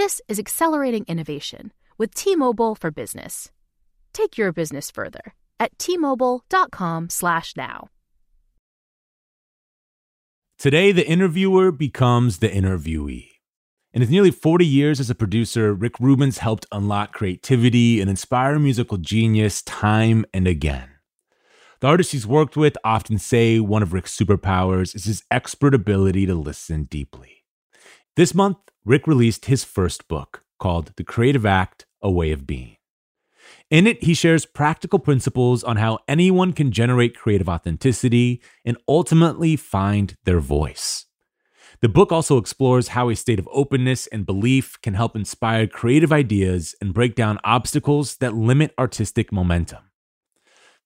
This is accelerating innovation with T-Mobile for Business. Take your business further at t-mobile.com/now. Today, the interviewer becomes the interviewee. In his nearly 40 years as a producer, Rick Rubin's helped unlock creativity and inspire musical genius time and again. The artists he's worked with often say one of Rick's superpowers is his expert ability to listen deeply. This month, Rick released his first book called The Creative Act A Way of Being. In it, he shares practical principles on how anyone can generate creative authenticity and ultimately find their voice. The book also explores how a state of openness and belief can help inspire creative ideas and break down obstacles that limit artistic momentum.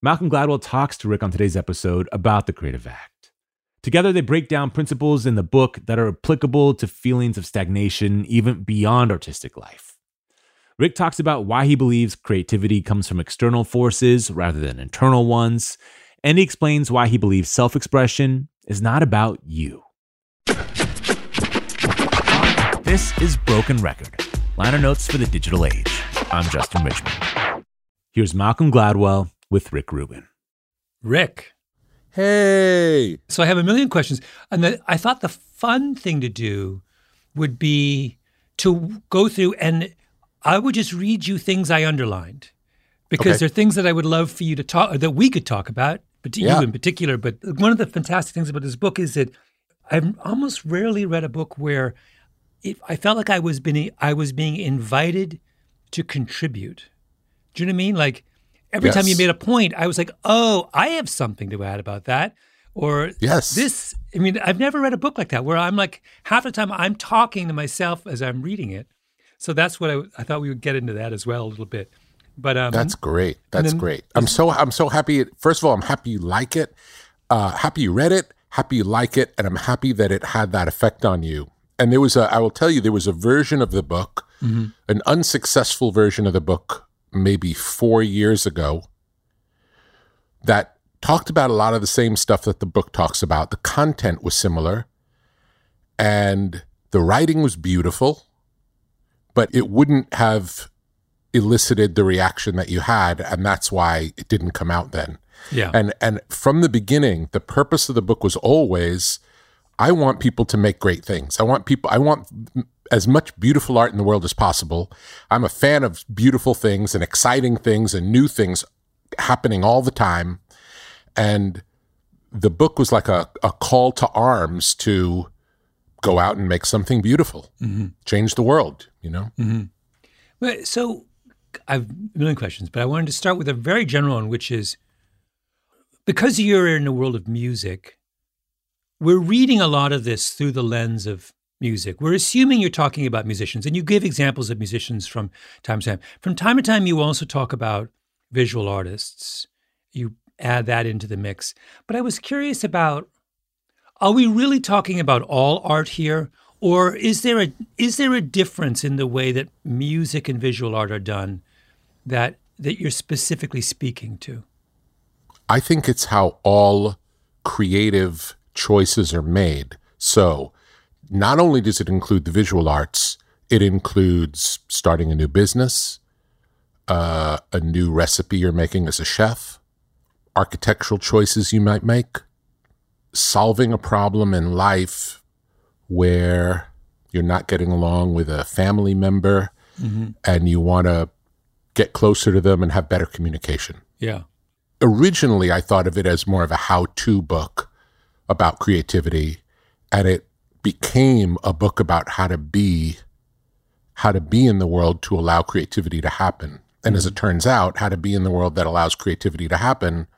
Malcolm Gladwell talks to Rick on today's episode about the Creative Act. Together, they break down principles in the book that are applicable to feelings of stagnation even beyond artistic life. Rick talks about why he believes creativity comes from external forces rather than internal ones, and he explains why he believes self expression is not about you. This is Broken Record, liner notes for the digital age. I'm Justin Richmond. Here's Malcolm Gladwell with Rick Rubin. Rick. Hey. So I have a million questions. And the, I thought the fun thing to do would be to go through and I would just read you things I underlined because Okay. there are things that I would love for you to talk, that we could talk about, but to Yeah. you in particular. But one of the fantastic things about this book is that I've almost rarely read a book where it, I felt like I was being I was being invited to contribute. Do you know what I mean? Like every time you made a point, I was like, "Oh, I have something to add about that." Or Yes. this. I mean, I've never read a book like that where I'm like half the time I'm talking to myself as I'm reading it. So that's what I, I thought we would get into that as well a little bit. But um, That's great. That's then- great. I'm so I'm so happy. First of all, I'm happy you like it. Uh, happy you read it. Happy you like it, and I'm happy that it had that effect on you. And there was a. I will tell you, there was a version of the book, an unsuccessful version of the book, maybe four years ago, that talked about a lot of the same stuff that the book talks about. The content was similar, and the writing was beautiful, but it wouldn't have elicited the reaction that you had and that's why it didn't come out then yeah, and and from the beginning the purpose of the book was always i want people to make great things. I want people i want as much beautiful art in the world as possible. I'm a fan of beautiful things and exciting things and new things happening all the time. And the book was like a, a call to arms to go out and make something beautiful mm-hmm. change the world you know? Mm-hmm. But- So I have a million questions, but I wanted to start with a very general one, which is because you're in the world of music, we're reading a lot of this through the lens of music. We're assuming you're talking about musicians, and you give examples of musicians from time to time. From time to time, you also talk about visual artists. You add that into the mix. But I was curious about are we really talking about all art here? Or is there a is there a difference in the way that music and visual art are done that that you're specifically speaking to? I think it's how all creative choices are made. So, not only does it include the visual arts, it includes starting a new business, uh, a new recipe you're making as a chef, architectural choices you might make, solving a problem in life where you're not getting along with a family member mm-hmm. and you want to get closer to them and have better communication. Yeah. Originally, I thought of it as more of a how to book about creativity, and it became a book about how to be how to be in the world to allow creativity to happen. And mm-hmm. as it turns out, how to be in the world that allows creativity to happen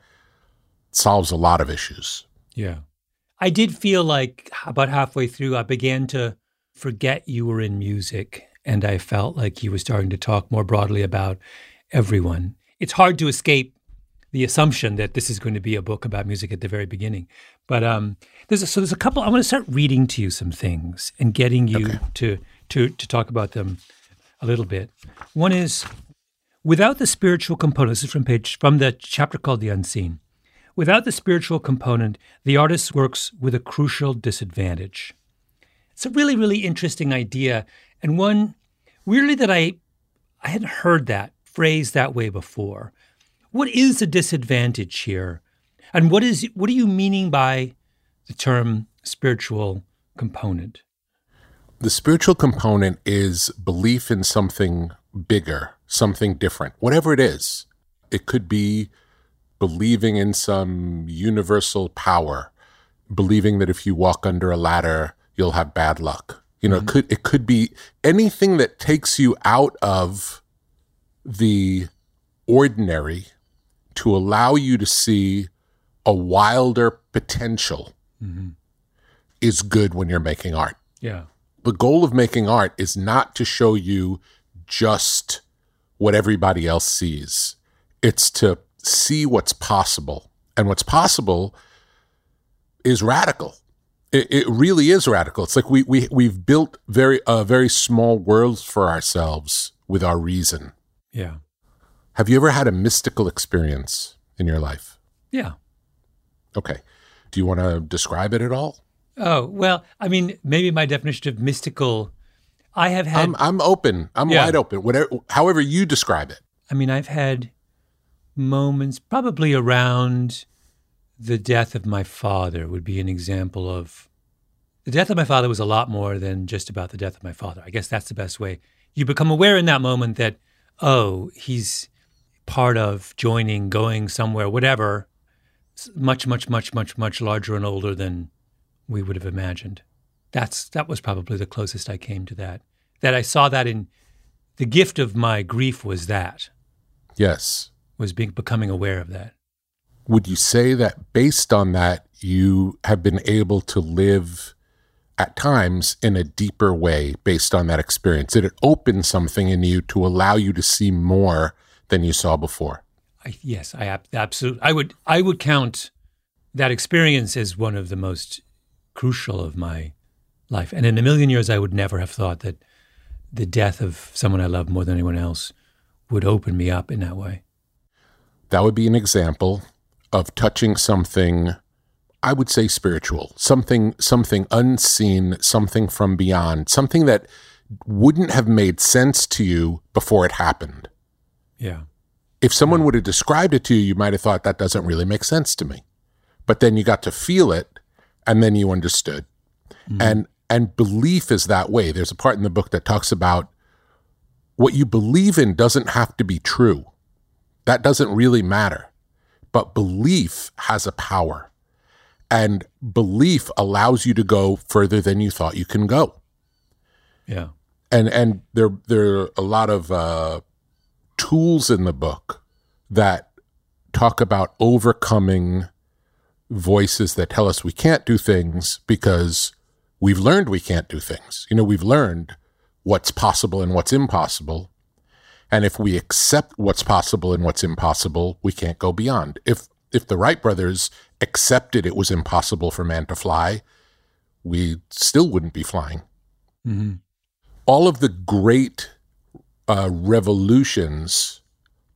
solves a lot of issues. Yeah. I did feel like about halfway through, I began to forget you were in music. And I felt like you were starting to talk more broadly about everyone. It's hard to escape the assumption that this is going to be a book about music at the very beginning. But um, there's a, so there's a couple. I want to start reading to you some things and getting you okay. to to to talk about them a little bit. One is without the spiritual component. This is from page from the chapter called "The Unseen." Without the spiritual component, the artist works with a crucial disadvantage. It's a really, really interesting idea, and one weirdly that I I hadn't heard that phrase that way before. What is the disadvantage here? And what is what are you meaning by the term spiritual component? The spiritual component is belief in something bigger, something different, whatever it is. It could be believing in some universal power, believing that if you walk under a ladder, you'll have bad luck. You know, mm-hmm. it could it could be anything that takes you out of the ordinary to allow you to see a wilder potential mm-hmm. is good when you're making art. Yeah. The goal of making art is not to show you just what everybody else sees. It's to see what's possible. And what's possible is radical. It, it really is radical. It's like we, we, we've built very, uh, very small worlds for ourselves with our reason. Yeah. Have you ever had a mystical experience in your life? Yeah. Okay. Do you want to describe it at all? Oh, well, I mean, maybe my definition of mystical, I have had. I'm, I'm open. I'm yeah. wide open. Whatever, however you describe it. I mean, I've had moments, probably around the death of my father, would be an example of the death of my father was a lot more than just about the death of my father. I guess that's the best way. You become aware in that moment that, oh, he's part of joining, going somewhere, whatever, much, much, much, much, much larger and older than we would have imagined. That's that was probably the closest I came to that. That I saw that in the gift of my grief was that. Yes was being, becoming aware of that. Would you say that based on that, you have been able to live at times in a deeper way based on that experience? Did it open something in you to allow you to see more than you saw before? I, yes, I absolutely. I would. I would count that experience as one of the most crucial of my life. And in a million years, I would never have thought that the death of someone I love more than anyone else would open me up in that way. That would be an example of touching something I would say spiritual, something something unseen, something from beyond, something that wouldn't have made sense to you before it happened. Yeah. If someone would have described it to you, you might have thought that doesn't really make sense to me. But then you got to feel it and then you understood. Mm-hmm. And and belief is that way. There's a part in the book that talks about what you believe in doesn't have to be true. That doesn't really matter. But belief has a power. And belief allows you to go further than you thought you can go. Yeah. And and there there are a lot of uh, tools in the book that talk about overcoming voices that tell us we can't do things because we've learned we can't do things. You know, we've learned what's possible and what's impossible. And if we accept what's possible and what's impossible, we can't go beyond. If if the Wright brothers accepted it was impossible for man to fly, we still wouldn't be flying. Mm-hmm. All of the great uh, revolutions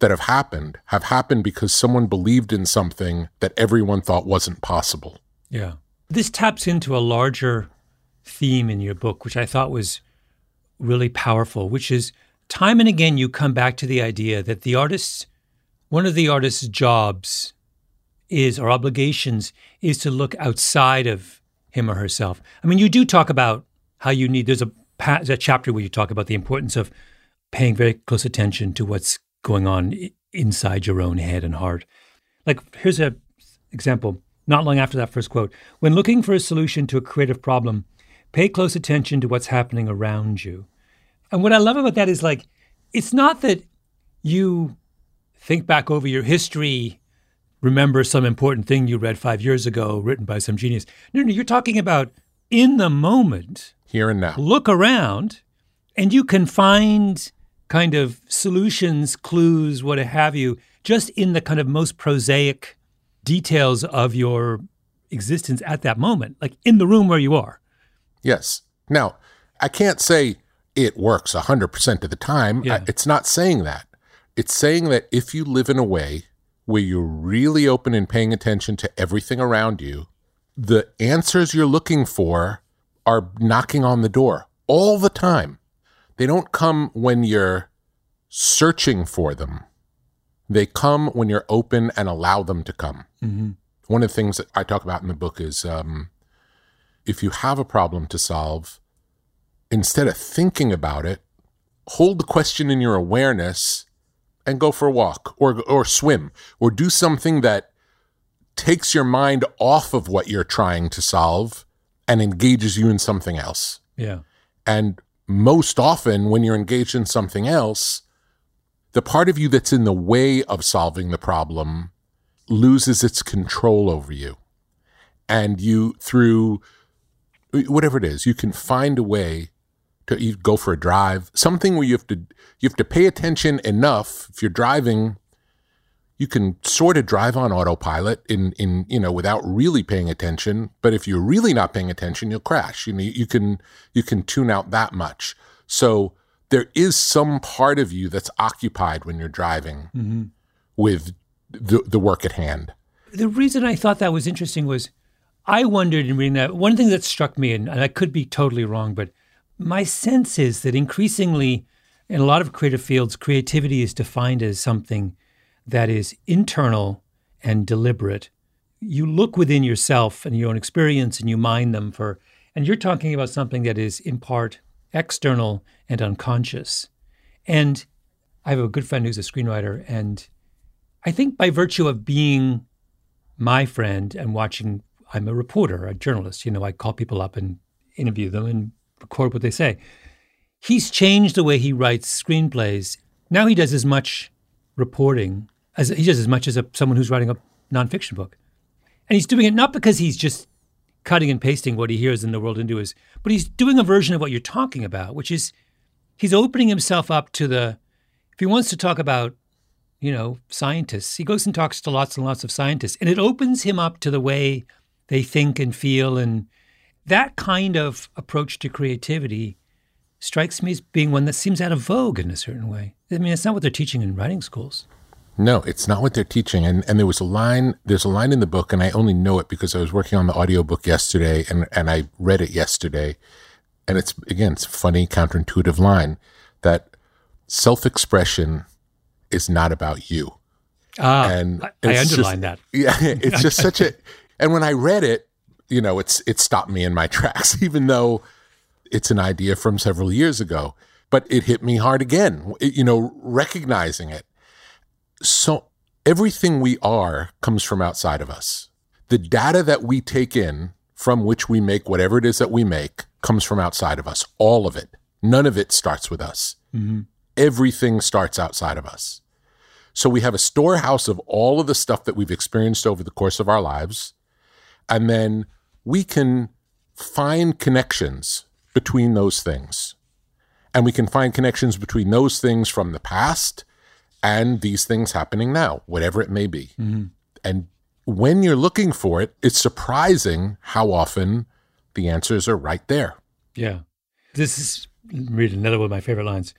that have happened have happened because someone believed in something that everyone thought wasn't possible. Yeah. This taps into a larger theme in your book, which I thought was really powerful, which is time and again you come back to the idea that the artist's one of the artist's jobs is or obligations is to look outside of him or herself. I mean, you do talk about how you need there's a, a chapter where you talk about the importance of paying very close attention to what's going on inside your own head and heart. Like here's an example. Not long after that first quote, when looking for a solution to a creative problem, pay close attention to what's happening around you. And what I love about that is like, it's not that you think back over your history, remember some important thing you read five years ago, written by some genius. No, no, you're talking about in the moment, here and now. Look around, and you can find kind of solutions, clues, what have you, just in the kind of most prosaic details of your existence at that moment, like in the room where you are. Yes. Now, I can't say it works 100% of the time. Yeah. It's not saying that. It's saying that if you live in a way where you're really open and paying attention to everything around you, the answers you're looking for are knocking on the door all the time. They don't come when you're searching for them. They come when you're open and allow them to come. Mm-hmm. One of the things that I talk about in the book is um, if you have a problem to solve, instead of thinking about it, hold the question in your awareness and go for a walk or or swim or do something that takes your mind off of what you're trying to solve and engages you in something else. Yeah. And most often when you're engaged in something else, the part of you that's in the way of solving the problem loses its control over you. And you through whatever it is, you can find a way to go for a drive, something where you have to you have to pay attention enough. If you're driving, you can sort of drive on autopilot in in you know without really paying attention. But if you're really not paying attention, you'll crash. You know you can you can tune out that much. So there is some part of you that's occupied when you're driving mm-hmm. with the the work at hand. The reason I thought that was interesting was I wondered in reading that one thing that struck me, and, and I could be totally wrong, but my sense is that increasingly in a lot of creative fields, creativity is defined as something that is internal and deliberate. You look within yourself and your own experience and you mine them for, and you're talking about something that is in part external and unconscious. And I have a good friend who's a screenwriter, and I think by virtue of being my friend and watching, I'm a reporter, a journalist. You know, I call people up and interview them and record what they say. He's changed the way he writes screenplays. Now he does as much reporting as he does as much as a, someone who's writing a nonfiction book, and he's doing it not because he's just cutting and pasting what he hears in the world into his, but he's doing a version of what you're talking about, which is he's opening himself up to the. If he wants to talk about, you know, scientists, he goes and talks to lots and lots of scientists, and it opens him up to the way they think and feel and that kind of approach to creativity strikes me as being one that seems out of vogue in a certain way. I mean, it's not what they're teaching in writing schools. No, it's not what they're teaching. And and there was a line, there's a line in the book, and I only know it because I was working on the audiobook yesterday and, and I read it yesterday. And it's again, it's a funny, counterintuitive line that self-expression is not about you. Ah, and I, I underline that. Yeah, it's just such a. And when I read it, you know, it's it stopped me in my tracks, even though it's an idea from several years ago. But it hit me hard again, it, you know, recognizing it. So everything we are comes from outside of us. The data that we take in from which we make whatever it is that we make comes from outside of us. All of it. None of it starts with us. Mm-hmm. Everything starts outside of us. So we have a storehouse of all of the stuff that we've experienced over the course of our lives and then we can find connections between those things. And we can find connections between those things from the past and these things happening now, whatever it may be. Mm-hmm. And when you're looking for it, it's surprising how often the answers are right there. Yeah. This is read another one of my favorite lines.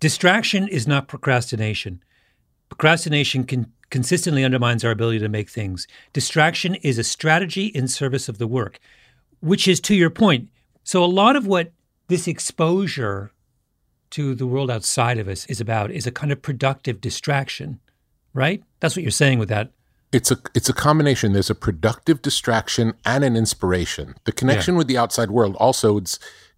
Distraction is not procrastination. Procrastination can consistently undermines our ability to make things. Distraction is a strategy in service of the work, which is to your point. So a lot of what this exposure to the world outside of us is about is a kind of productive distraction, right? That's what you're saying with that. It's a it's a combination. There's a productive distraction and an inspiration. The connection yeah. with the outside world also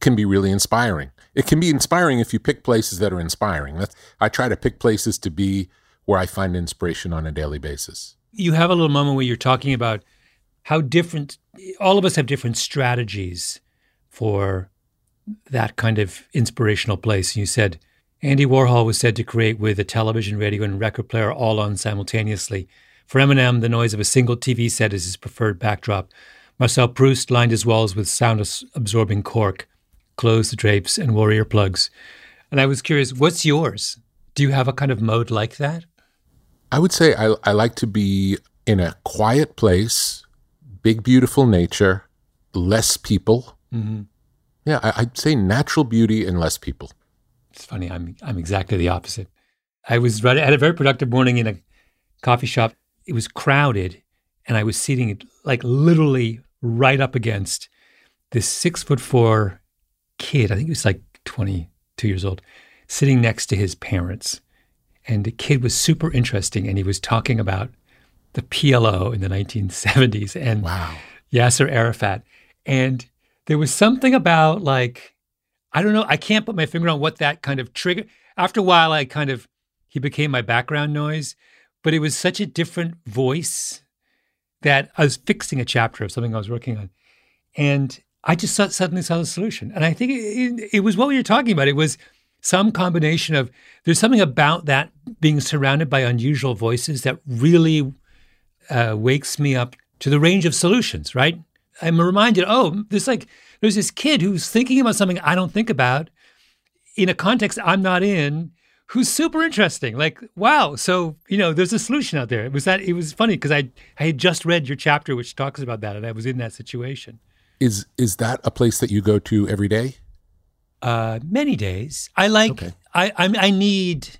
can be really inspiring. It can be inspiring if you pick places that are inspiring. That's, I try to pick places to be where I find inspiration on a daily basis. You have a little moment where you're talking about how different all of us have different strategies for that kind of inspirational place. You said Andy Warhol was said to create with a television, radio, and record player all on simultaneously. For Eminem, the noise of a single TV set is his preferred backdrop. Marcel Proust lined his walls with sound absorbing cork, closed the drapes, and wore earplugs. And I was curious, what's yours? Do you have a kind of mode like that? I would say I, I like to be in a quiet place, big, beautiful nature, less people. Mm-hmm. Yeah, I, would say natural beauty and less people. It's funny. I'm I'm exactly the opposite. I was right. I had a very productive morning in a coffee shop. It was crowded, and I was sitting like literally right up against this six foot four kid. I think he was like twenty two years old, sitting next to his parents, and the kid was super interesting, and he was talking about the PLO in the 1970s and wow. Yasser Arafat, and there was something about like I don't know, I can't put my finger on what that kind of trigger. After a while, I kind of he became my background noise, but it was such a different voice that I was fixing a chapter of something I was working on, and I just saw, suddenly saw the solution. And I think it, it, was what we were talking about. It was some combination of there's something about that being surrounded by unusual voices that really uh, wakes me up to the range of solutions, right? I'm reminded, oh, there's like there's this kid who's thinking about something I don't think about in a context I'm not in, who's super interesting. Like, wow. So, you know, there's a solution out there. It was that it was funny because I I had just read your chapter which talks about that and I was in that situation. Is is that a place that you go to every day? Uh many days. I like okay. I, I I need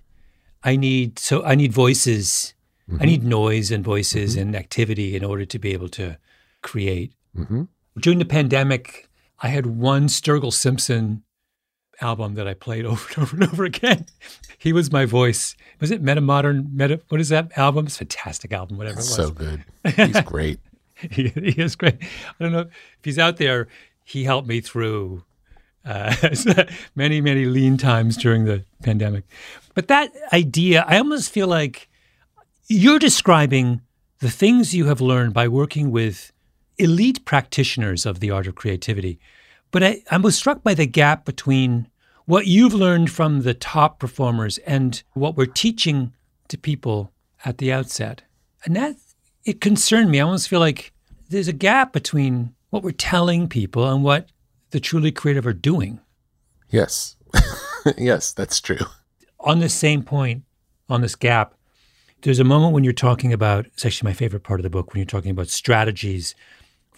I need so I need voices. Mm-hmm. I need noise and voices mm-hmm. and activity in order to be able to create. Mm-hmm. During the pandemic, I had one Sturgill Simpson album that I played over and over and over again. he was my voice. Was it Meta Modern Meta? What is that album? It's a fantastic album, whatever That's it was. So good. He's great. he, he, is great. I don't know if he's out there. He helped me through uh, many, many lean times during the pandemic. But that idea, I almost feel like you're describing the things you have learned by working with elite practitioners of the art of creativity. But I, I was struck by the gap between what you've learned from the top performers and what we're teaching to people at the outset. And that it concerned me. I almost feel like there's a gap between what we're telling people and what the truly creative are doing. Yes. yes, that's true. On the same point, on this gap, there's a moment when you're talking about, it's actually my favorite part of the book, when you're talking about strategies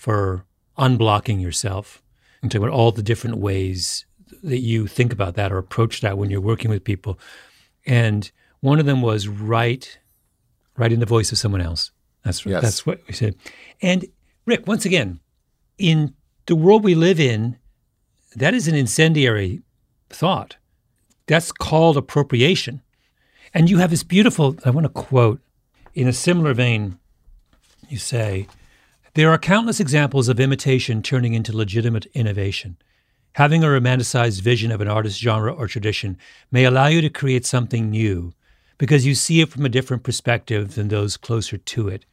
for unblocking yourself and talk about all the different ways that you think about that or approach that when you're working with people. And one of them was write, write in the voice of someone else. That's yes. that's what we said. And Rick, once again, in the world we live in, that is an incendiary thought. That's called appropriation. And you have this beautiful, I want to quote in a similar vein, you say, there are countless examples of imitation turning into legitimate innovation. Having a romanticized vision of an artist genre or tradition may allow you to create something new because you see it from a different perspective than those closer to it.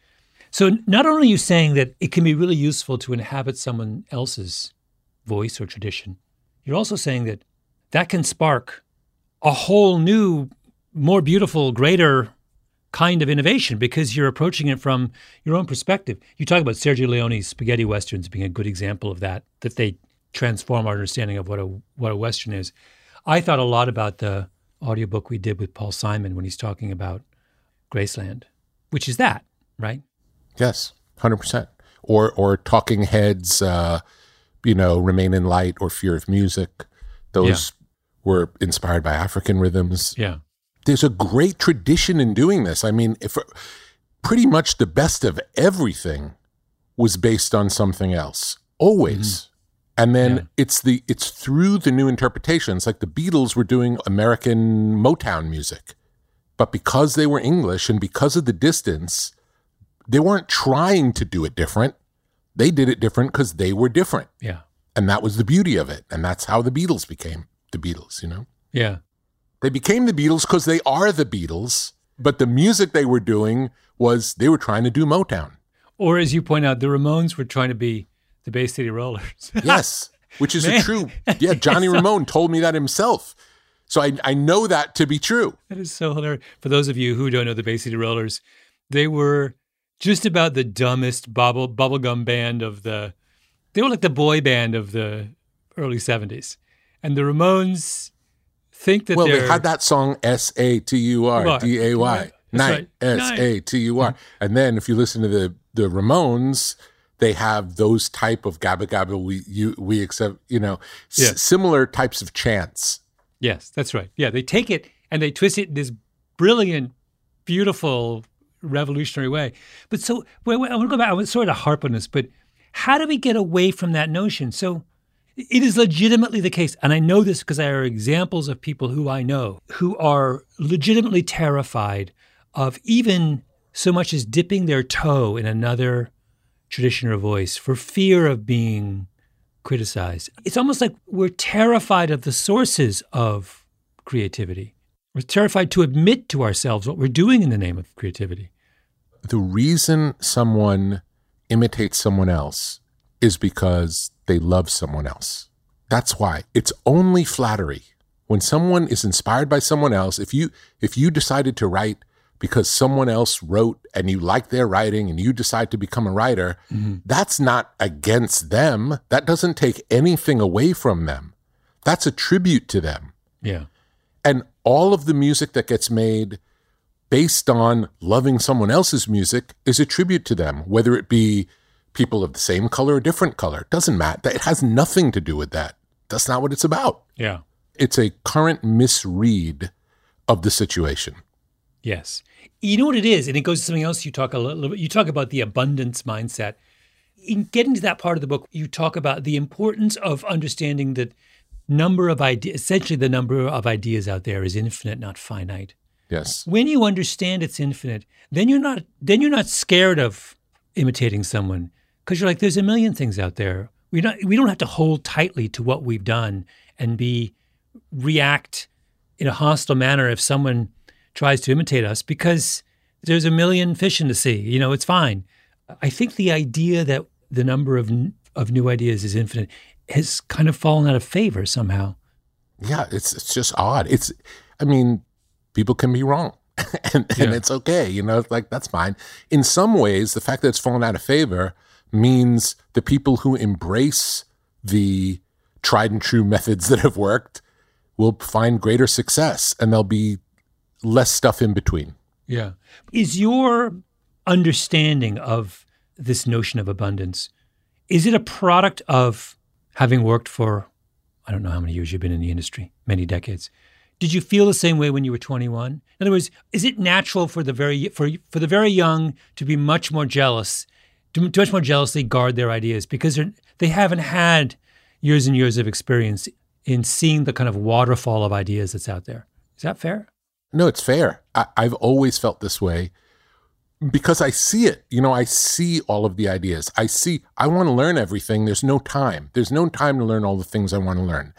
So, not only are you saying that it can be really useful to inhabit someone else's voice or tradition, you're also saying that that can spark a whole new, more beautiful, greater kind of innovation because you're approaching it from your own perspective. You talk about Sergio Leone's spaghetti westerns being a good example of that, that they transform our understanding of what a what a western is. I thought a lot about the audiobook we did with Paul Simon when he's talking about Graceland, which is that, right? Yes, hundred percent. Or or Talking Heads, uh, you know, Remain in Light or Fear of Music. Those yeah. were inspired by African rhythms. Yeah there's a great tradition in doing this. I mean, if pretty much the best of everything was based on something else, always. Mm-hmm. And then yeah. it's the it's through the new interpretations, like the Beatles were doing American Motown music, but because they were English and because of the distance, they weren't trying to do it different. They did it different because they were different. Yeah, and that was the beauty of it, and that's how the Beatles became the Beatles. You know. Yeah. They became the Beatles because they are the Beatles, but the music they were doing was they were trying to do Motown. Or as you point out, the Ramones were trying to be the Bay City Rollers. yes, which is a true. Yeah, Johnny so, Ramone told me that himself. So I, I know that to be true. That is so hilarious. For those of you who don't know the Bay City Rollers, they were just about the dumbest bubble bubblegum band of the they were like the boy band of the early 70s. And the Ramones think that well, they had that song S A T U R D A Y night S A T U R, and then if you listen to the the Ramones, they have those type of gabba gabba we you we accept you know yes. s- similar types of chants. Yes, that's right. Yeah, they take it and they twist it in this brilliant, beautiful, revolutionary way. But so I want to go back. I want sort of harp on this, but how do we get away from that notion? So it is legitimately the case, and I know this because there are examples of people who I know who are legitimately terrified of even so much as dipping their toe in another tradition or voice for fear of being criticized. It's almost like we're terrified of the sources of creativity. We're terrified to admit to ourselves what we're doing in the name of creativity. The reason someone imitates someone else is because they love someone else. That's why. It's only flattery. When someone is inspired by someone else, if you if you decided to write because someone else wrote and you like their writing and you decide to become a writer, mm-hmm. that's not against them. That doesn't take anything away from them. That's a tribute to them. Yeah. And all of the music that gets made based on loving someone else's music is a tribute to them, whether it be people of the same color or different color. Doesn't matter. It has nothing to do with that. That's not what it's about. Yeah. It's a current misread of the situation. Yes. You know what it is, and it goes to something else you talk a little bit. You talk about the abundance mindset. In getting to that part of the book, you talk about the importance of understanding that number of ideas, essentially the number of ideas out there is infinite, not finite. Yes. When you understand it's infinite, then you're not then you're not scared of imitating someone because you're like, there's a million things out there. We don't we don't have to hold tightly to what we've done and be react in a hostile manner if someone tries to imitate us because there's a million fish in the sea. You know, it's fine. I think the idea that the number of of new ideas is infinite has kind of fallen out of favor somehow. Yeah, it's it's just odd. It's I mean, people can be wrong. and, yeah. and it's okay, you know, like that's fine. In some ways, the fact that it's fallen out of favor means the people who embrace the tried and true methods that have worked will find greater success and there'll be less stuff in between. Yeah. Is your understanding of this notion of abundance is it a product of having worked for I don't know how many years you've been in the industry, many decades. Did you feel the same way when you were 21? In other words, is it natural for the very for for the very young to be much more jealous to, to much more jealously guard their ideas because they haven't had years and years of experience in seeing the kind of waterfall of ideas that's out there. Is that fair? No, it's fair. I, I've always felt this way because I see it. You know, I see all of the ideas. I see, I want to learn everything. There's no time. There's no time to learn all the things I want to learn.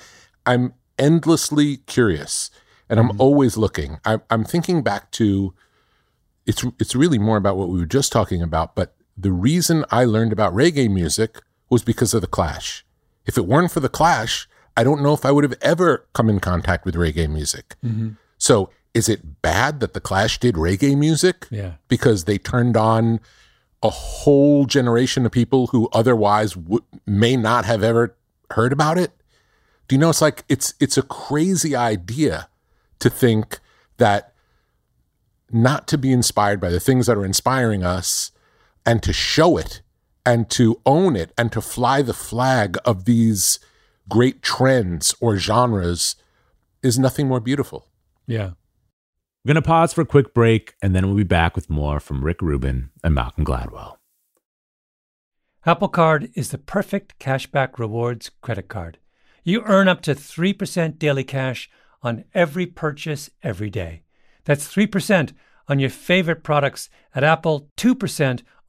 I'm endlessly curious and I'm mm-hmm. always looking. I, I'm thinking back to, it's, it's really more about what we were just talking about, but the reason I learned about reggae music was because of The Clash. If it weren't for The Clash, I don't know if I would have ever come in contact with reggae music. Mm-hmm. So is it bad that the Clash did reggae music? Yeah. Because they turned on a whole generation of people who otherwise w- may not have ever heard about it. Do you know it's like it's it's a crazy idea to think that not to be inspired by the things that are inspiring us and to show it and to own it and to fly the flag of these great trends or genres is nothing more beautiful. Yeah. We're going to pause for a quick break, and then we'll be back with more from Rick Rubin and Malcolm Gladwell. Apple Card is the perfect cashback rewards credit card. You earn up to 3% daily cash on every purchase every day. That's 3% on your favorite products at Apple, 2%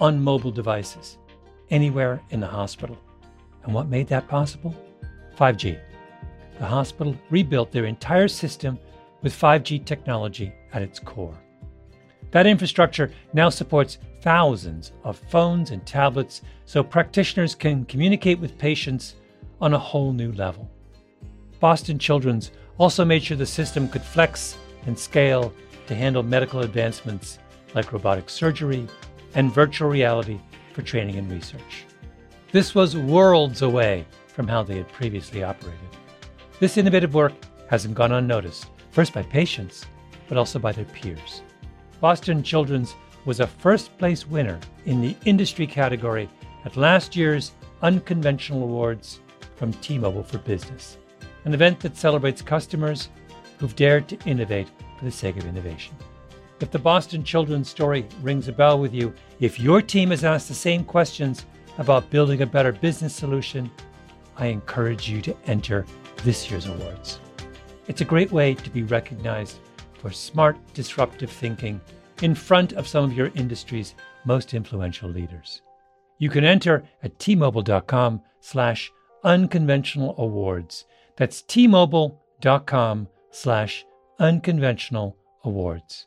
on mobile devices anywhere in the hospital. And what made that possible? 5G. The hospital rebuilt their entire system with 5G technology at its core. That infrastructure now supports thousands of phones and tablets so practitioners can communicate with patients on a whole new level. Boston Children's also made sure the system could flex and scale to handle medical advancements like robotic surgery and virtual reality for training and research. This was worlds away from how they had previously operated. This innovative work hasn't gone unnoticed, first by patients, but also by their peers. Boston Children's was a first place winner in the industry category at last year's Unconventional Awards from T Mobile for Business, an event that celebrates customers who've dared to innovate for the sake of innovation. If the Boston Children's story rings a bell with you, if your team has asked the same questions about building a better business solution, I encourage you to enter this year's awards. It's a great way to be recognized for smart, disruptive thinking in front of some of your industry's most influential leaders. You can enter at tmobile.com slash unconventional awards. That's tmobile.com slash unconventional awards.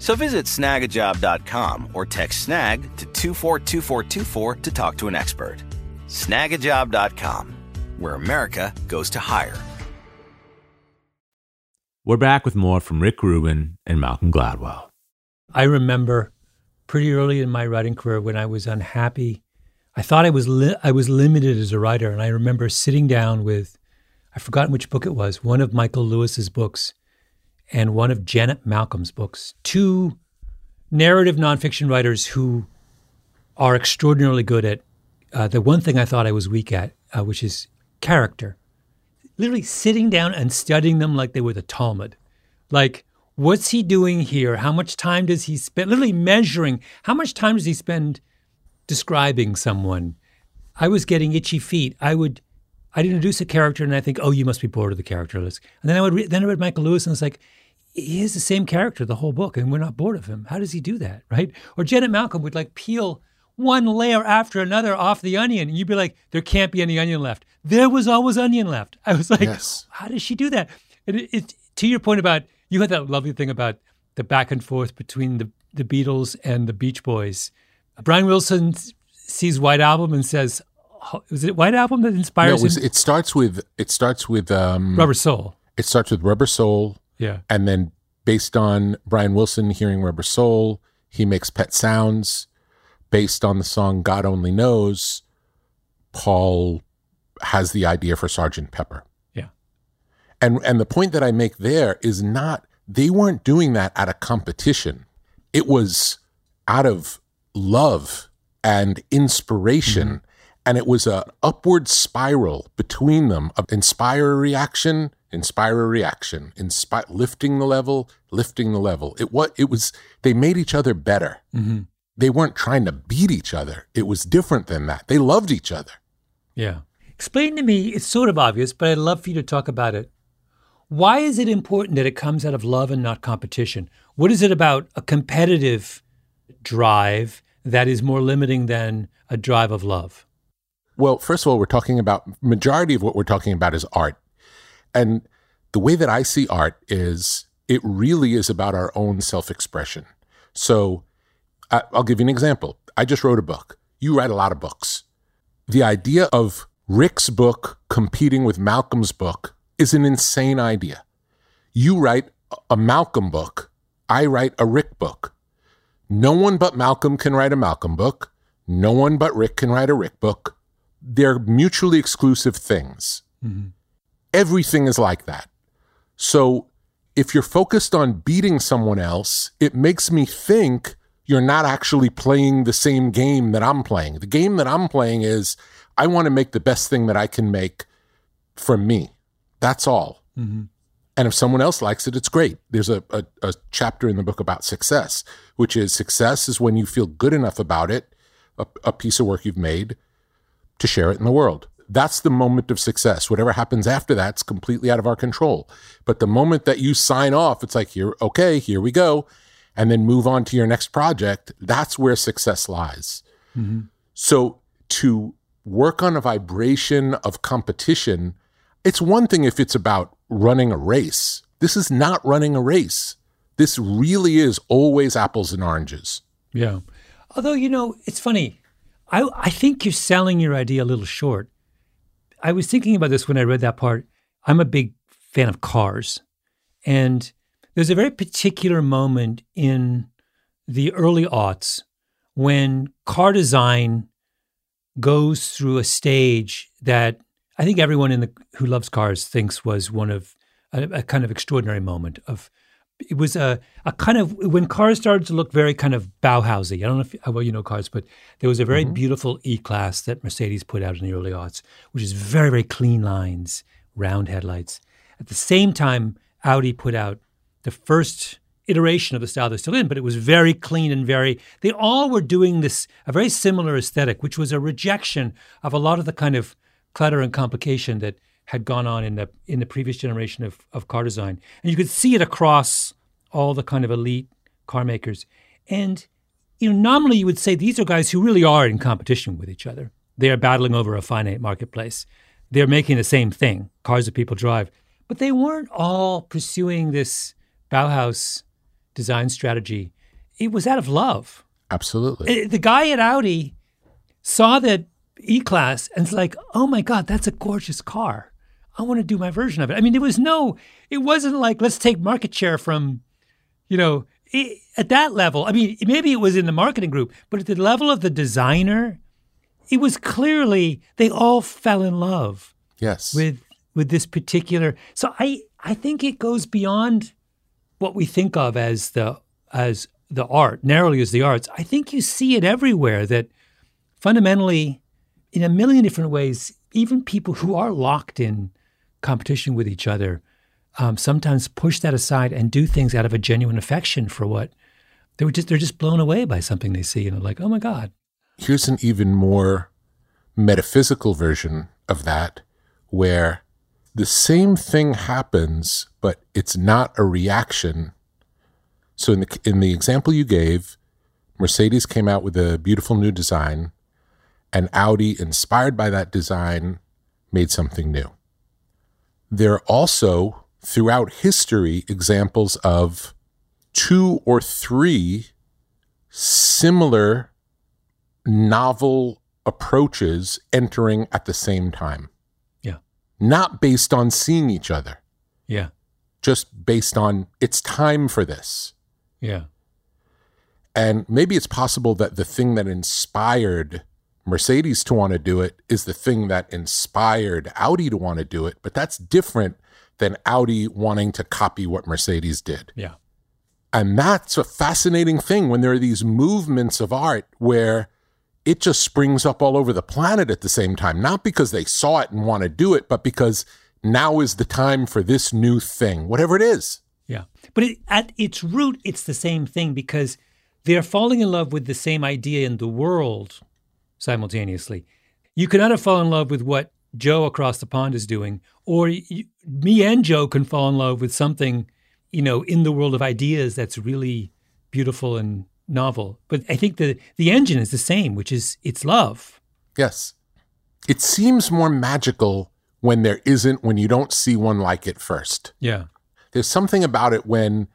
So visit snagajob.com or text snag to 242424 to talk to an expert. Snagajob.com, where America goes to hire. We're back with more from Rick Rubin and Malcolm Gladwell. I remember pretty early in my writing career when I was unhappy. I thought I was li- I was limited as a writer, and I remember sitting down with I've forgotten which book it was, one of Michael Lewis's books and one of Janet Malcolm's books, two narrative nonfiction writers who are extraordinarily good at uh, the one thing I thought I was weak at, uh, which is character literally sitting down and studying them like they were the Talmud. Like, what's he doing here? How much time does he spend? Literally measuring how much time does he spend describing someone? I was getting itchy feet. I would I'd introduce a character and I think, oh, you must be bored of the character. Let's, and then I would then I read Michael Lewis and it's like, he has the same character the whole book, and we're not bored of him. How does he do that, right? Or Janet Malcolm would like peel one layer after another off the onion, and you'd be like, there can't be any onion left. There was always onion left. I was like, Yes. how does she do that? And it, it, to your point about you had that lovely thing about the back and forth between the the Beatles and the Beach Boys. Brian Wilson sees White Album and says, "Was it White Album that No, inspires it, was, him?" it starts with it starts with um, Rubber Soul. It starts with Rubber Soul, Yeah. and then based on Brian Wilson hearing Rubber Soul, he makes Pet Sounds. Based on the song God Only Knows, Paul has the idea for Sergeant Pepper. Yeah. And and the point that I make there is not they weren't doing that out of competition. It was out of love and inspiration. Mm-hmm. And it was an upward spiral between them of inspire reaction, inspire a reaction, inspire lifting the level, lifting the level. It what it was they made each other better. Mm-hmm. They weren't trying to beat each other. It was different than that. They loved each other. Yeah. Explain to me, it's sort of obvious, but I'd love for you to talk about it. Why is it important that it comes out of love and not competition? What is it about a competitive drive that is more limiting than a drive of love? Well, first of all, we're talking about majority of what we're talking about is art. And the way that I see art is it really is about our own self-expression. So I, I'll give you an example. I just wrote a book. You write a lot of books. The idea of Rick's book competing with Malcolm's book is an insane idea. You write a Malcolm book. I write a Rick book. No one but Malcolm can write a Malcolm book. No one but Rick can write a Rick book. They're mutually exclusive things. Mm-hmm. Everything is like that. So if you're focused on beating someone else, it makes me think you're not actually playing the same game that I'm playing. The game that I'm playing is I want to make the best thing that I can make for me. That's all. Mm-hmm. And if someone else likes it, it's great. There's a, a, a chapter in the book about success, which is success is when you feel good enough about it, a, a piece of work you've made, to share it in the world. That's the moment of success. Whatever happens after that's completely out of our control. But the moment that you sign off, it's like, here, okay, here we go, and then move on to your next project, that's where success lies. Mm-hmm. So to work on a vibration of competition, it's one thing if it's about running a race. This is not running a race. This really is always apples and oranges. Yeah. Although, you know, it's funny. I, I think you're selling your idea a little short. I was thinking about this when I read that part. I'm a big fan of cars. And there's a very particular moment in the early aughts when car design goes through a stage that I think everyone in the who loves cars thinks was one of a, a kind of extraordinary moment of it was a, a kind of when cars started to look very kind of Bauhausy. I don't know if, how well you know cars, but there was a very mm-hmm. beautiful E class that Mercedes put out in the early aughts, which is very very clean lines, round headlights. At the same time, Audi put out the first iteration of the style they're still in, but it was very clean and very. They all were doing this a very similar aesthetic, which was a rejection of a lot of the kind of clutter and complication that had gone on in the in the previous generation of, of car design. And you could see it across all the kind of elite car makers. And you know, nominally you would say these are guys who really are in competition with each other. They are battling over a finite marketplace. They're making the same thing, cars that people drive. But they weren't all pursuing this Bauhaus design strategy. It was out of love. Absolutely. Uh, The guy at Audi saw that E Class and it's like, oh my God, that's a gorgeous car. I want to do my version of it. I mean, there was no, it wasn't like, let's take market share from, you know, i at that level. I mean, maybe it was in the marketing group, but at the level of the designer, it was clearly they all fell in love yes. with with this particular so i i think it goes beyond what we think of as the as the art narrowly as the arts i think you see it everywhere that fundamentally in a million different ways even people who are locked in competition with each other um, sometimes push that aside and do things out of a genuine affection for what they were just they're just blown away by something they see and they're like oh my god Here's an even more metaphysical version of that, where the same thing happens, but it's not a reaction. So in the in the example you gave, Mercedes came out with a beautiful new design, and Audi, inspired by that design, made something new. There are also throughout history examples of two or three similar novel approaches entering at the same time. Yeah. Not based on seeing each other, Yeah. just based on it's time for this. Yeah. And maybe it's possible that the thing that inspired Mercedes to want to do it is the thing that inspired Audi to want to do it, but that's different than Audi wanting to copy what Mercedes did. Yeah. And that's a fascinating thing when there are these movements of art where it just springs up all over the planet at the same time, not because they saw it and want to do it, but because now is the time for this new thing, whatever it is. Yeah. But it, at its root, it's the same thing because they're falling in love with the same idea in the world simultaneously. You cannot have fallen in love with what Joe across the pond is doing, or you, me and Joe can fall in love with something, you know, in the world of ideas that's really beautiful and novel. But I think the the engine is the same, which is it's love. Yes. It seems more magical when there isn't, when you don't see one like it first. Yeah. There's something about it when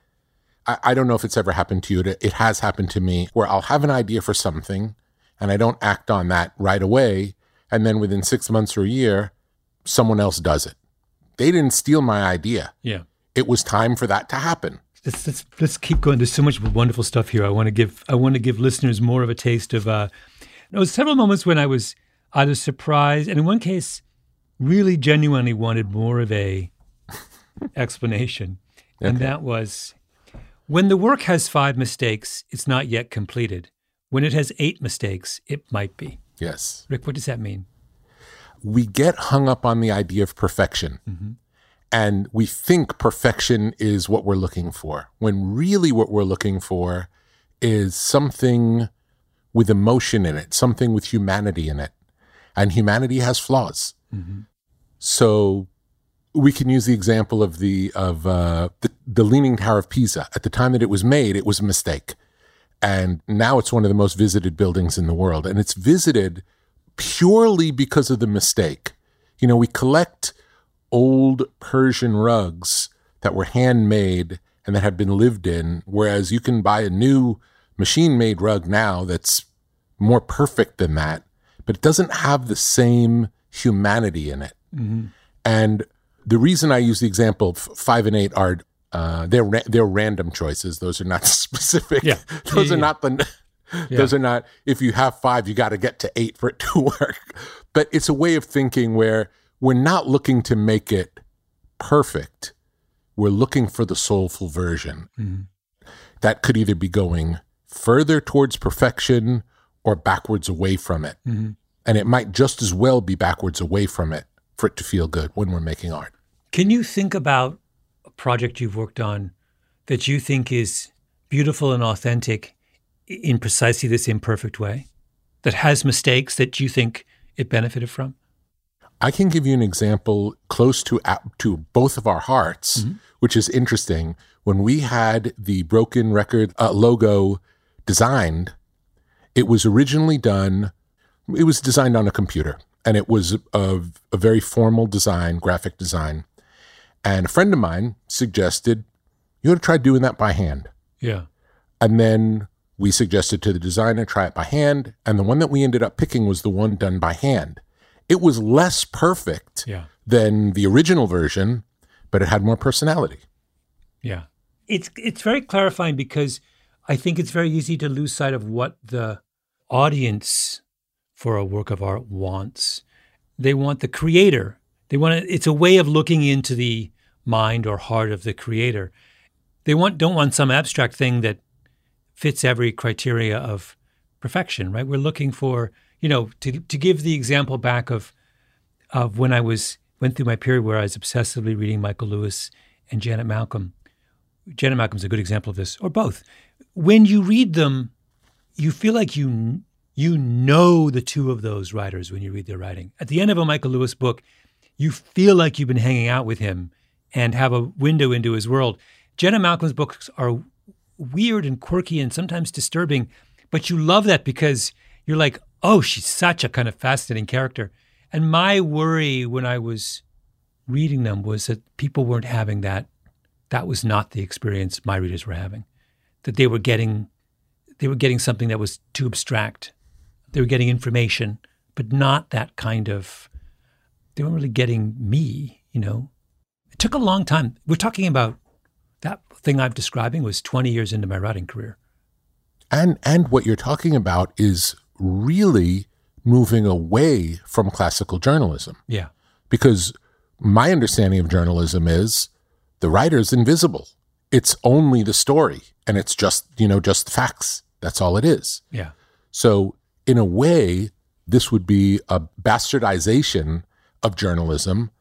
I, I don't know if it's ever happened to you. It, it has happened to me where I'll have an idea for something and I don't act on that right away. And then within six months or a year, someone else does it. They didn't steal my idea. Yeah. It was time for that to happen. Let's, let's, let's keep going. There's so much wonderful stuff here. I want to give I want to give listeners more of a taste of. Uh, there was several moments when I was either surprised, and in one case, really genuinely wanted more of a explanation, and that was when the work has five mistakes, it's not yet completed. When it has eight mistakes, it might be. Yes. Rick, what does that mean? we get hung up on the idea of perfection. And we think perfection is what we're looking for, when really what we're looking for is something with emotion in it, something with humanity in it. And humanity has flaws. So we can use the example of the of uh, the, the Leaning Tower of Pisa. At the time that it was made, it was a mistake, and now it's one of the most visited buildings in the world, and it's visited purely because of the mistake. You know, we collect old Persian rugs that were handmade and that have been lived in, whereas you can buy a new machine made rug now that's more perfect than that, but it doesn't have the same humanity in it. Mm-hmm. And the reason I use the example of five and eight are uh, they're ra- they're random choices. Those are not specific. Yeah. Those Yeah, are yeah. not the. Those are not. If you have five, you got to get to eight for it to work. But it's a way of thinking where we're not looking to make it perfect. We're looking for the soulful version. That could either be going further towards perfection or backwards away from it. And it might just as well be backwards away from it for it to feel good when we're making art. Can you think about project you've worked on that you think is beautiful and authentic in precisely this imperfect way? That has mistakes that you think it benefited from? I can give you an example close to to both of our hearts, which is interesting. When we had the Broken Record uh, logo designed, it was originally done. It was designed on a computer, and it was a, a very formal design, graphic design. And a friend of mine suggested you ought to try doing that by hand. Yeah. And then we suggested to the designer try it by hand, and the one that we ended up picking was the one done by hand. It was less perfect Yeah. than the original version, but it had more personality. Yeah. It's it's very clarifying because I think it's very easy to lose sight of what the audience for a work of art wants. They want the creator. They want it, it's a way of looking into the mind or heart of the creator. They want don't want some abstract thing that fits every criteria of perfection, right? We're looking for, you know, to to give the example back of of when I was went through my period where I was obsessively reading Michael Lewis and Janet Malcolm. Janet Malcolm's a good example of this, or both. When you read them, you feel like you you know the two of those writers when you read their writing. At the end of a Michael Lewis book, you feel like you've been hanging out with him and have a window into his world. Janet Malcolm's books are weird and quirky and sometimes disturbing, but you love that because you're like, oh, she's such a kind of fascinating character. And my worry when I was reading them was that people weren't having that. That was not the experience my readers were having. That they were getting, they were getting something that was too abstract. They were getting information, but not that kind of. They weren't really getting me. You know, it took a long time. We're talking about that thing I'm describing was 20 years into my writing career. And and what you're talking about is really moving away from classical journalism. Yeah. Because my understanding of journalism is the writer's invisible. It's only the story and it's just, you know, just facts. That's all it is. Yeah. So in a way, this would be a bastardization of journalism,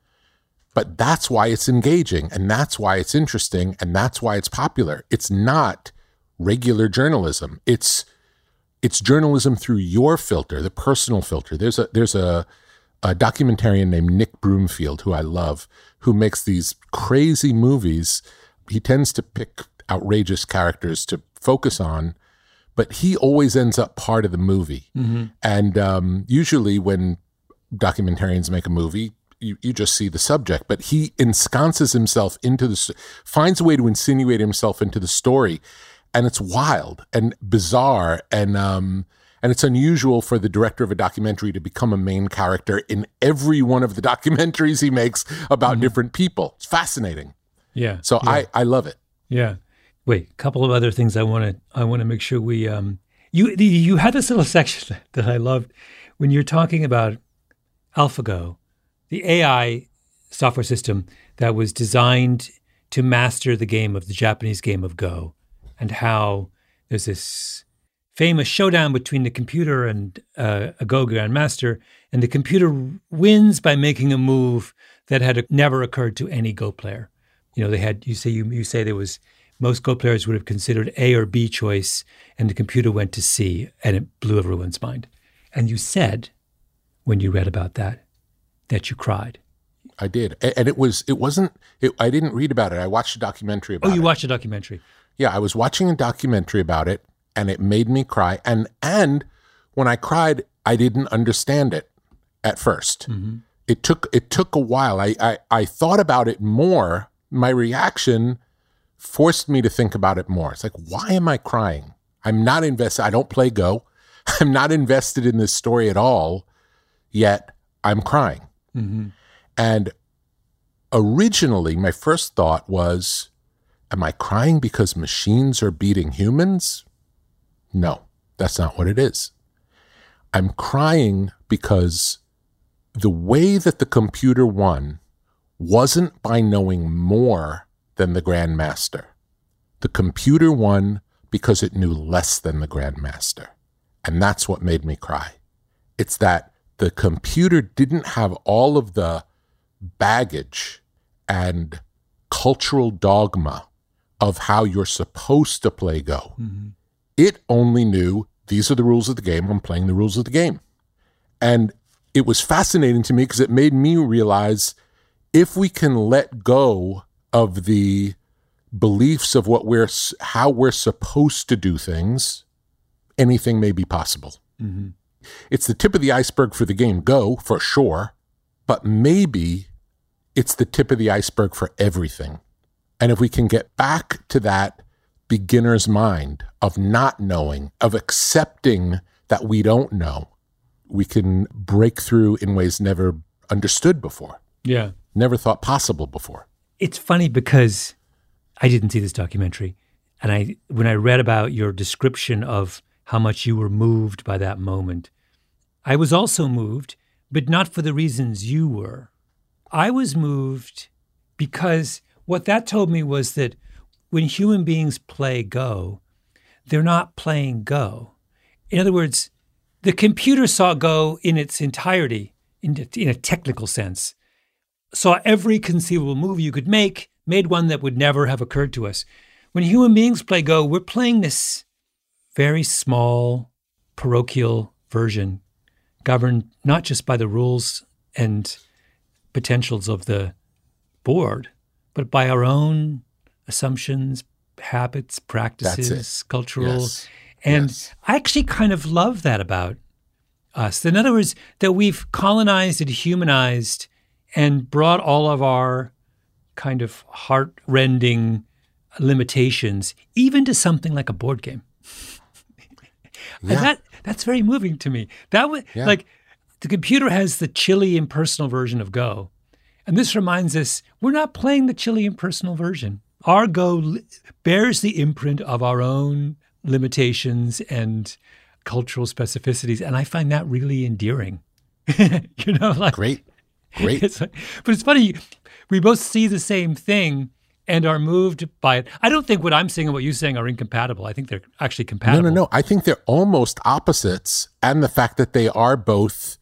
but that's why it's engaging and that's why it's interesting and that's why it's popular. It's not regular journalism. It's it's journalism through your filter, the personal filter. There's a there's a a documentarian named Nick Broomfield who I love, who makes these crazy movies. He tends to pick outrageous characters to focus on, but he always ends up part of the movie. Mm-hmm. And um, usually, when documentarians make a movie, you, you just see the subject, but he ensconces himself into the, finds a way to insinuate himself into the story and it's wild and bizarre and um and it's unusual for the director of a documentary to become a main character in every one of the documentaries he makes about mm-hmm. different people. It's fascinating. Yeah. So yeah. I I love it. Yeah. Wait, a couple of other things I want to I want to make sure we um you you had this little section that I loved when you're talking about AlphaGo, the AI software system that was designed to master the game of the Japanese game of Go and how there's this famous showdown between the computer and uh, a Go grandmaster, and the computer wins by making a move that had never occurred to any Go player. You know, they had you say you, you say there was most Go players would have considered A or B choice, and the computer went to C, and it blew everyone's mind. And you said when you read about that that you cried. I did, and it was it wasn't. It, I didn't read about it. I watched a documentary about. Oh, you it. watched a documentary. Yeah, I was watching a documentary about it and it made me cry. And and when I cried, I didn't understand it at 1st mm-hmm. It took it took a while. I, I I thought about it more. My reaction forced me to think about it more. It's like, why am I crying? I'm not invested. I don't play Go. I'm not invested in this story at all. Yet I'm crying. Mm-hmm. And originally, my first thought was, Am I crying because machines are beating humans? No, that's not what it is. I'm crying because the way that the computer won wasn't by knowing more than the Grandmaster. The computer won because it knew less than the Grandmaster. And that's what made me cry. It's that the computer didn't have all of the baggage and cultural dogma of how you're supposed to play Go. Mm-hmm. It only knew these are the rules of the game. I'm playing the rules of the game. And it was fascinating to me because it made me realize if we can let go of the beliefs of what we're how we're supposed to do things, anything may be possible. Mm-hmm. It's the tip of the iceberg for the game Go for sure, but maybe it's the tip of the iceberg for everything. And if we can get back to that beginner's mind of not knowing, of accepting that we don't know, we can break through in ways never understood before. Yeah. Never thought possible before. It's funny because I didn't see this documentary. And I when I read about your description of how much you were moved by that moment, I was also moved, but not for the reasons you were. I was moved because what that told me was that when human beings play Go, they're not playing Go. In other words, the computer saw Go in its entirety, in, a technical sense, saw every conceivable move you could make, made one that would never have occurred to us. When human beings play Go, we're playing this very small, parochial version, governed not just by the rules and potentials of the board, but by our own assumptions, habits, practices, cultural. Yes. And Yes. I actually kind of love that about us. In other words, that we've colonized and humanized and brought all of our kind of heart-rending limitations even to something like a board game. Yeah. And that that's very moving to me. That was Yeah. like the computer has the chilly impersonal version of Go. And this reminds us we're not playing the chilly impersonal version. Our Go li- bears the imprint of our own limitations and cultural specificities. And I find that really endearing. you know, like Great. Great. it's like- but it's funny. We both see the same thing and are moved by it. I don't think what I'm saying and what you're saying are incompatible. I think they're actually compatible. No, no, no. I think they're almost opposites. And the fact that they are both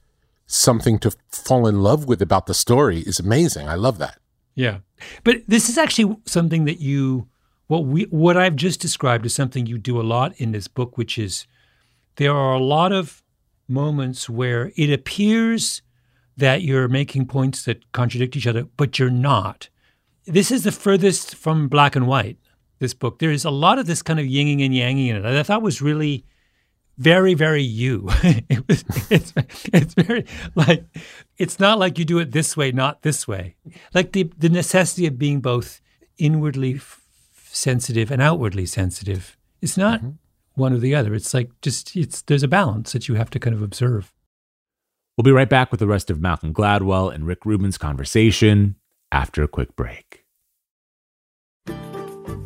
something to fall in love with about the story is amazing. I love that. Yeah. But this is actually something that you what we what I've just described is something you do a lot in this book, which is there are a lot of moments where it appears that you're making points that contradict each other, but you're not. This is the furthest from black and white, this book. There is a lot of this kind of yinging and yanging in it. that I thought was really very, very you. it was, it's, it's very like, it's not like you do it this way, not this way. Like the, the necessity of being both inwardly f- sensitive and outwardly sensitive. It's not mm-hmm. one or the other. It's like just, it's, there's a balance that you have to kind of observe. We'll be right back with the rest of Malcolm Gladwell and Rick Rubin's conversation after a quick break.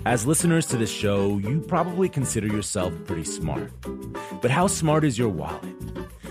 As listeners to this show, you probably consider yourself pretty smart. But how smart is your wallet?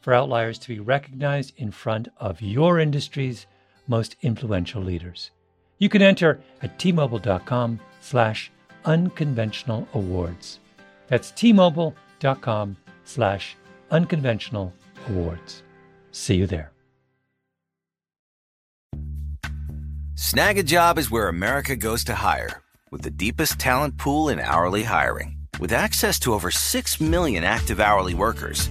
for outliers to be recognized in front of your industry's most influential leaders. You can enter at tmobile.com slash unconventional awards. That's tmobile.com slash unconventional awards. See you there. Snag a job is where America goes to hire, with the deepest talent pool in hourly hiring. With access to over 6 million active hourly workers,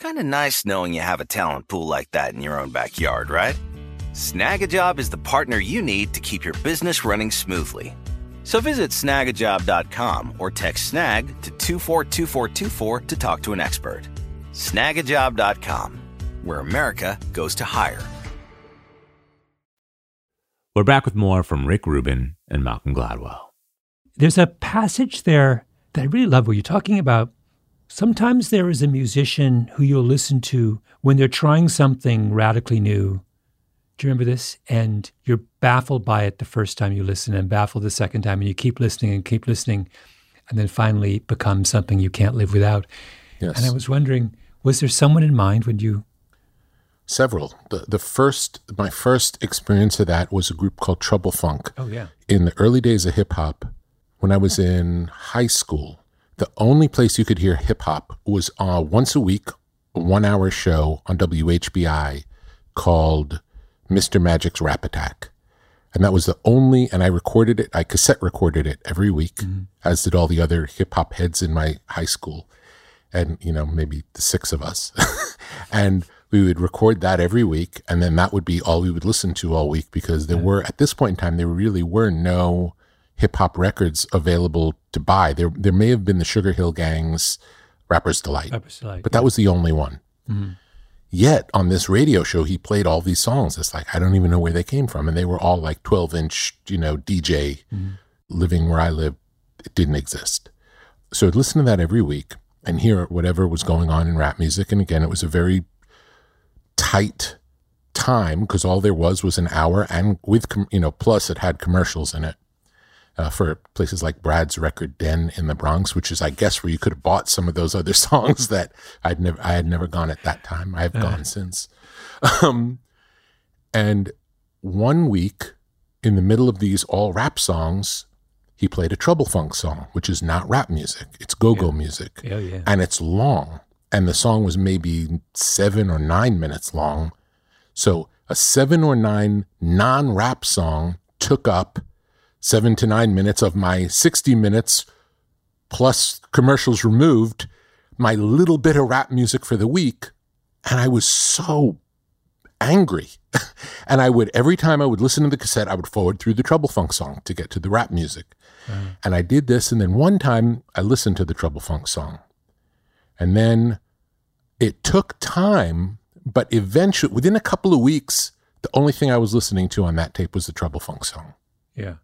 Kind of nice knowing you have a talent pool like that in your own backyard, right? Snagajob is the partner you need to keep your business running smoothly. So visit snagajob.com or text snag to 242424 to talk to an expert. Snagajob.com, where America goes to hire. We're back with more from Rick Rubin and Malcolm Gladwell. There's a passage there that I really love where you're talking about sometimes there is a musician who you'll listen to when they're trying something radically new. Do you remember this? And you're baffled by it the first time you listen and baffled the second time, and you keep listening and keep listening, and then finally it becomes something you can't live without. Yes. And I was wondering, was there someone in mind when you Several. The the first my first experience of that was a group called Trouble Funk. Oh yeah. In the early days of hip hop, when I was in high school, the only place you could hear hip hop was uh, once a week, a one hour show on WHBI called Mr. Magic's Rap Attack. And that was the only, and I recorded it, I cassette recorded it every week, as did all the other hip hop heads in my high school. And, you know, maybe the six of us. and we would record that every week. And then that would be all we would listen to all week because there were, at this point in time, there really were no hip hop records available to buy. There, there may have been the Sugar Hill Gang's Rapper's Delight, Rapper's Delight, but that was the only one. Mm-hmm. Yet on this radio show, he played all these songs. It's like I don't even know where they came from, and they were all like twelve inch, you know, DJ. Mm-hmm. Living where I live, it didn't exist. So I'd listen to that every week and hear whatever was going on in rap music. And again, it was a very tight time because all there was was an hour, and with com- you know, plus it had commercials in it uh, for places like Brad's Record Den in the Bronx, which is, I guess, where you could have bought some of those other songs that I'd never, I had never gone at that time. I have gone since. Um, and one week, in the middle of these all rap songs, he played a Trouble Funk song, which is not rap music; it's go-go music, Yeah, yeah. and it's long. And the song was maybe seven or nine minutes long. So a seven or nine non-rap song took up seven to nine minutes of my 60 minutes plus commercials removed, my little bit of rap music for the week. And I was so angry. and I would, every time I would listen to the cassette, I would forward through the Trouble Funk song to get to the rap music. Mm. And I did this. And then one time I listened to the Trouble Funk song. And then it took time, but eventually, within a couple of weeks, the only thing I was listening to on that tape was the Trouble Funk song. Yeah.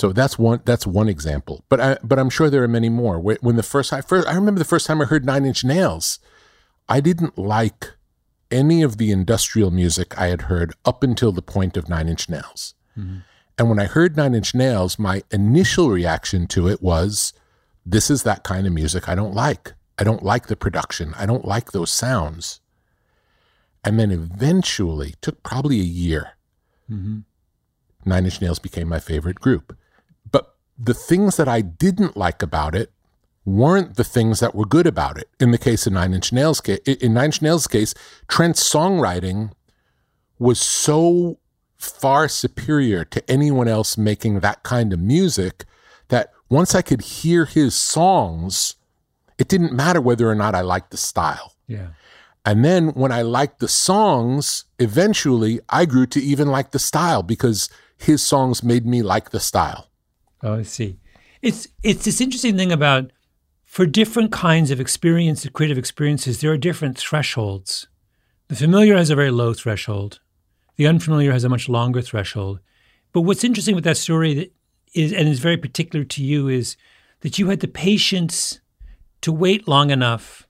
So that's one. That's one example. But I, but I'm sure there are many more. When the first I first I remember the first time I heard Nine Inch Nails, I didn't like any of the industrial music I had heard up until the point of Nine Inch Nails. Mm-hmm. And when I heard Nine Inch Nails, my initial reaction to it was, "This is that kind of music I don't like. I don't like the production. I don't like those sounds." And then eventually, took probably a year. Mm-hmm. Nine Inch Nails became my favorite group. The things that I didn't like about it weren't the things that were good about it. In the case of Nine Inch Nails, in Nine Inch Nails' case, Trent's songwriting was so far superior to anyone else making that kind of music that once I could hear his songs, it didn't matter whether or not I liked the style. Yeah. And then when I liked the songs, eventually I grew to even like the style because his songs made me like the style. Oh, I see. It's it's this interesting thing about for different kinds of experience, creative experiences, there are different thresholds. The familiar has a very low threshold. The unfamiliar has a much longer threshold. But what's interesting with that story that is and is very particular to you is that you had the patience to wait long enough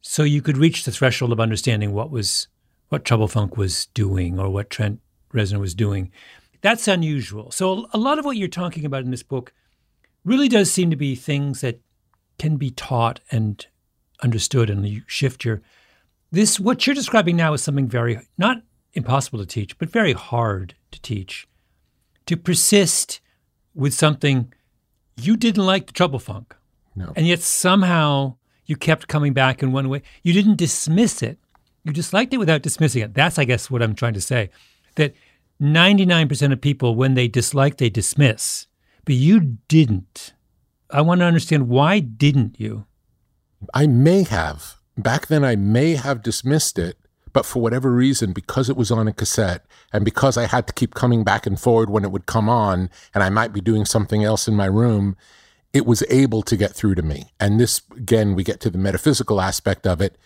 so you could reach the threshold of understanding what was what Trouble Funk was doing or what Trent Reznor was doing. That's unusual. So a lot of what you're talking about in this book really does seem to be things that can be taught and understood and you shift your this what you're describing now is something very not impossible to teach, but very hard to teach. To persist with something you didn't like the trouble funk. No. And yet somehow you kept coming back in one way. You didn't dismiss it, You disliked it without dismissing it. That's, I guess, what I'm trying to say. That 99% of people, when they dislike, they dismiss. But you didn't. I want to understand why didn't you? I may have. Back then, I may have dismissed it, but for whatever reason, because it was on a cassette and because I had to keep coming back and forward when it would come on, and I might be doing something else in my room, it was able to get through to me. And this, again, we get to the metaphysical aspect of it.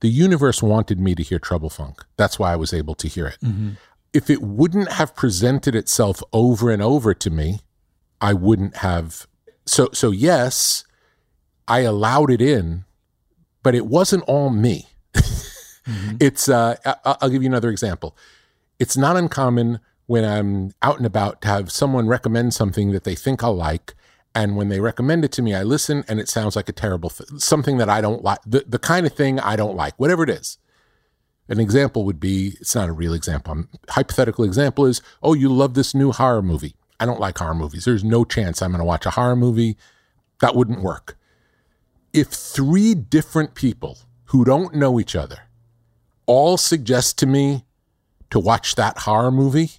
The universe wanted me to hear Trouble Funk. That's why I was able to hear it. Mm-hmm. If it wouldn't have presented itself over and over to me, I wouldn't have. So, so yes, I allowed it in, but it wasn't all me. mm-hmm. It's. Uh, I'll give you another example. It's not uncommon when I'm out and about to have someone recommend something that they think I'll like, and when they recommend it to me, I listen, and it sounds like a terrible th- something that I don't like. The the kind of thing I don't like, whatever it is. An example would be it's not a real example. A hypothetical example is, oh, you love this new horror movie. I don't like horror movies. There's no chance I'm going to watch a horror movie. That wouldn't work if three different people who don't know each other all suggest to me to watch that horror movie,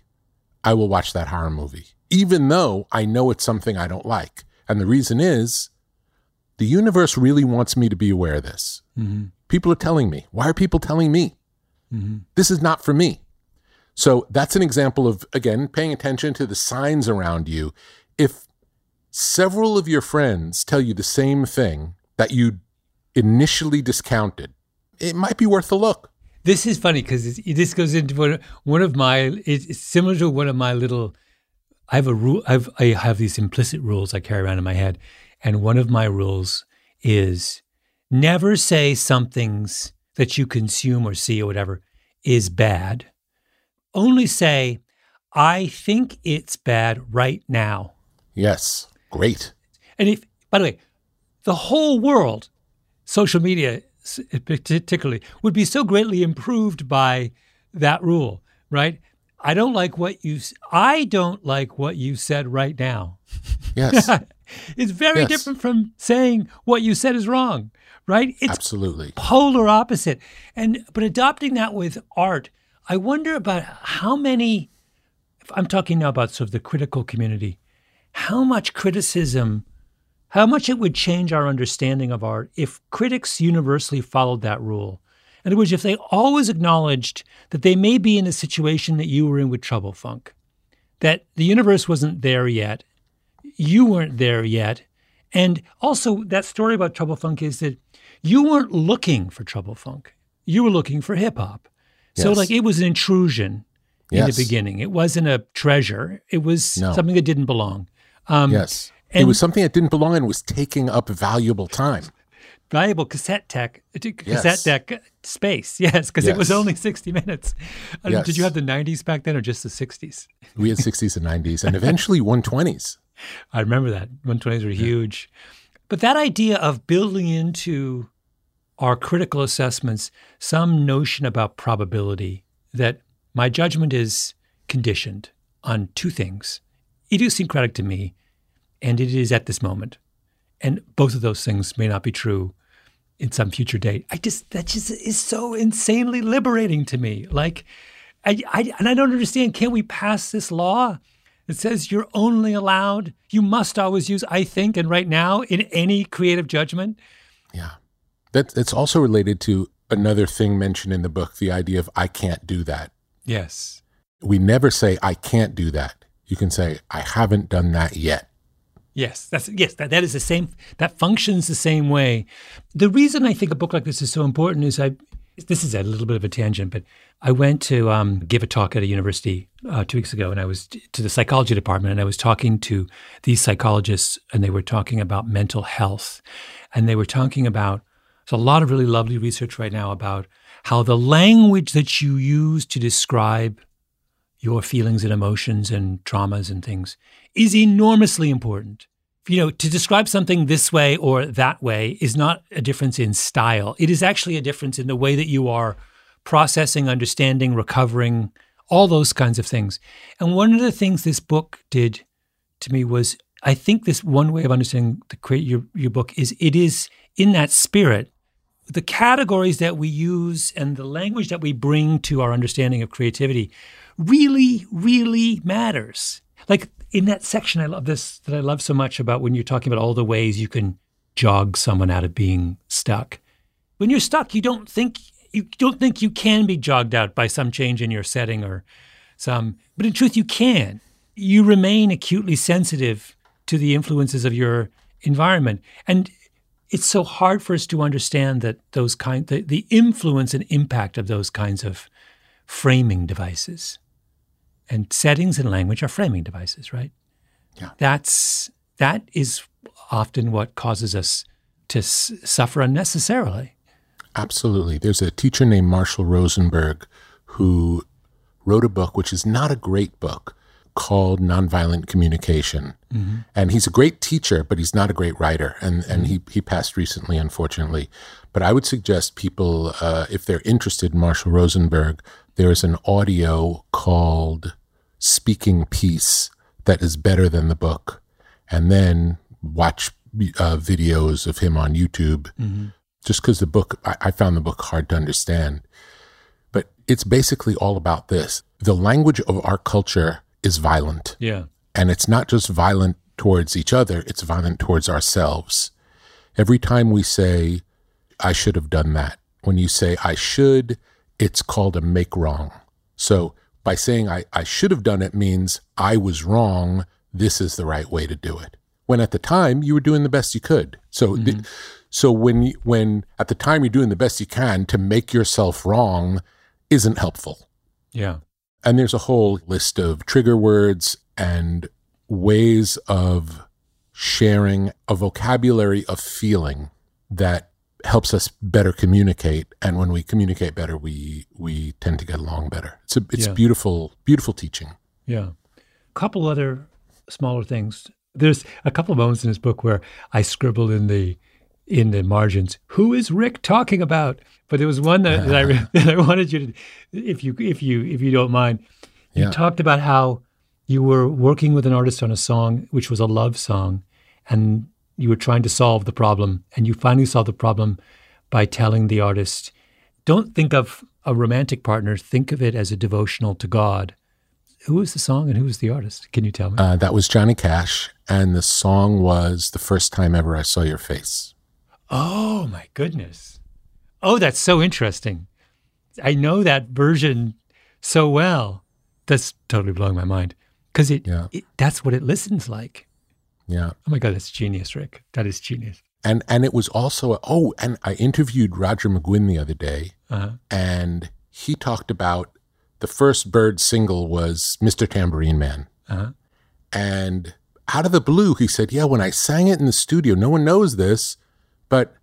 I will watch that horror movie, even though I know it's something I don't like. And the reason is the universe really wants me to be aware of this. Mm-hmm. People are telling me. Why are people telling me? Mm-hmm. This is not for me. So that's an example of, again, paying attention to the signs around you. If several of your friends tell you the same thing, that you initially discounted, it might be worth a look. This is funny because this goes into one, one of my. It's similar to one of my little. I have a rule. I've, I have these implicit rules I carry around in my head, and one of my rules is never say something's that you consume or see or whatever is bad. Only say, I think it's bad right now. Yes, great. And if, by the way, the whole world, social media particularly, would be so greatly improved by that rule, right? I don't like what you I don't like what you said right now. Yes. it's very yes. different from saying what you said is wrong, right? It's Absolutely. polar opposite. And but adopting that with art, I wonder about how many I'm talking now about sort of the critical community, how much criticism how much it would change our understanding of art if critics universally followed that rule. In other words, if they always acknowledged that they may be in a situation that you were in with Trouble Funk, that the universe wasn't there yet, you weren't there yet, and also that story about Trouble Funk is that you weren't looking for Trouble Funk, you were looking for hip hop. So, yes. like, it was an intrusion in yes. the beginning. It wasn't a treasure. It was no. something that didn't belong. Um, yes. And it was something that didn't belong and was taking up valuable time. Valuable cassette tech, uh, cassette yes. deck uh, space. Yes, because yes. it was only 60 minutes. Uh, yes. Did you have the 90s back then or just the 60s? We had 60s and 90s and eventually 120s. I remember that. 120s were yeah. huge. But that idea of building into our critical assessments some notion about probability that my judgment is conditioned on two things idiosyncratic to me and it is at this moment. And both of those things may not be true in some future date. I just that just is so insanely liberating to me. Like, I, I and I don't understand. Can't we pass this law that says you're only allowed, you must always use I think and right now in any creative judgment? Yeah, that it's also related to another thing mentioned in the book, the idea of I can't do that. Yes, we never say I can't do that. You can say I haven't done that yet. Yes, that's yes, that, that is the same that functions the same way. The reason I think a book like this is so important is I this is a little bit of a tangent, but I went to um, give a talk at a university uh, two weeks ago, and I was t- to the psychology department, and I was talking to these psychologists, and they were talking about mental health, and they were talking about there's a lot of really lovely research right now about how the language that you use to describe your feelings and emotions and traumas and things is enormously important. You know, to describe something this way or that way is not a difference in style. It is actually a difference in the way that you are processing, understanding, recovering, all those kinds of things. And one of the things this book did to me was I think this one way of understanding the create your, your book is it is in that spirit the categories that we use and the language that we bring to our understanding of creativity really, really matters. Like in that section, I love this that I love so much about when you're talking about all the ways you can jog someone out of being stuck. When you're stuck, you don't think you don't think you can be jogged out by some change in your setting or some, but in truth, you can. You remain acutely sensitive to the influences of your environment, and it's so hard for us to understand that those kind the, the influence and impact of those kinds of framing devices and settings and language are framing devices right Yeah. that's that is often what causes us to s- suffer unnecessarily Absolutely. There's a teacher named Marshall Rosenberg who wrote a book, which is not a great book, called Nonviolent Communication. And he's a great teacher, but he's not a great writer. And, and he, he passed recently, unfortunately. But I would suggest people, uh, if they're interested in Marshall Rosenberg, there's an audio called Speaking Peace that is better than the book. And then watch uh, videos of him on YouTube just because the book, I, I found the book hard to understand. But it's basically all about this. The language of our culture is violent, yeah and it's not just violent towards each other, it's violent towards ourselves. Every time we say, I should have done that, when you say, I should, it's called a make wrong. So by saying, I, I should have done it means I was wrong, this is the right way to do it. When at the time you were doing the best you could. So, th- mm-hmm. so when you, when at the time you're doing the best you can to make yourself wrong isn't helpful. yeah And there's a whole list of trigger words and ways of sharing a vocabulary of feeling that helps us better communicate. And when we communicate better, we we tend to get along better. It's a it's Yeah. beautiful, beautiful teaching. Yeah. A couple other smaller things. There's a couple of moments in this book where I scribbled in the in the margins, "Who is Rick talking about?" But there was one that, that I that I wanted you to, if you if you if you don't mind, you Yeah. talked about how you were working with an artist on a song which was a love song, and you were trying to solve the problem, and you finally solved the problem by telling the artist, "Don't think of a romantic partner. Think of it as a devotional to God." Who was the song and who was the artist? Can you tell me? Uh, that was Johnny Cash, and the song was "The First Time Ever I Saw Your Face." oh my goodness! Oh, that's so interesting. I know that version so well. That's totally blowing my mind because it, Yeah. it that's what it listens like. Yeah. Oh my god, that's genius, Rick. That is genius. And and it was also oh, and I interviewed Roger McGuinn the other day, Uh-huh. and he talked about the first Byrds single was "Mr. Tambourine Man," Uh-huh. and out of the blue, he said, "Yeah, when I sang it in the studio, no one knows this, but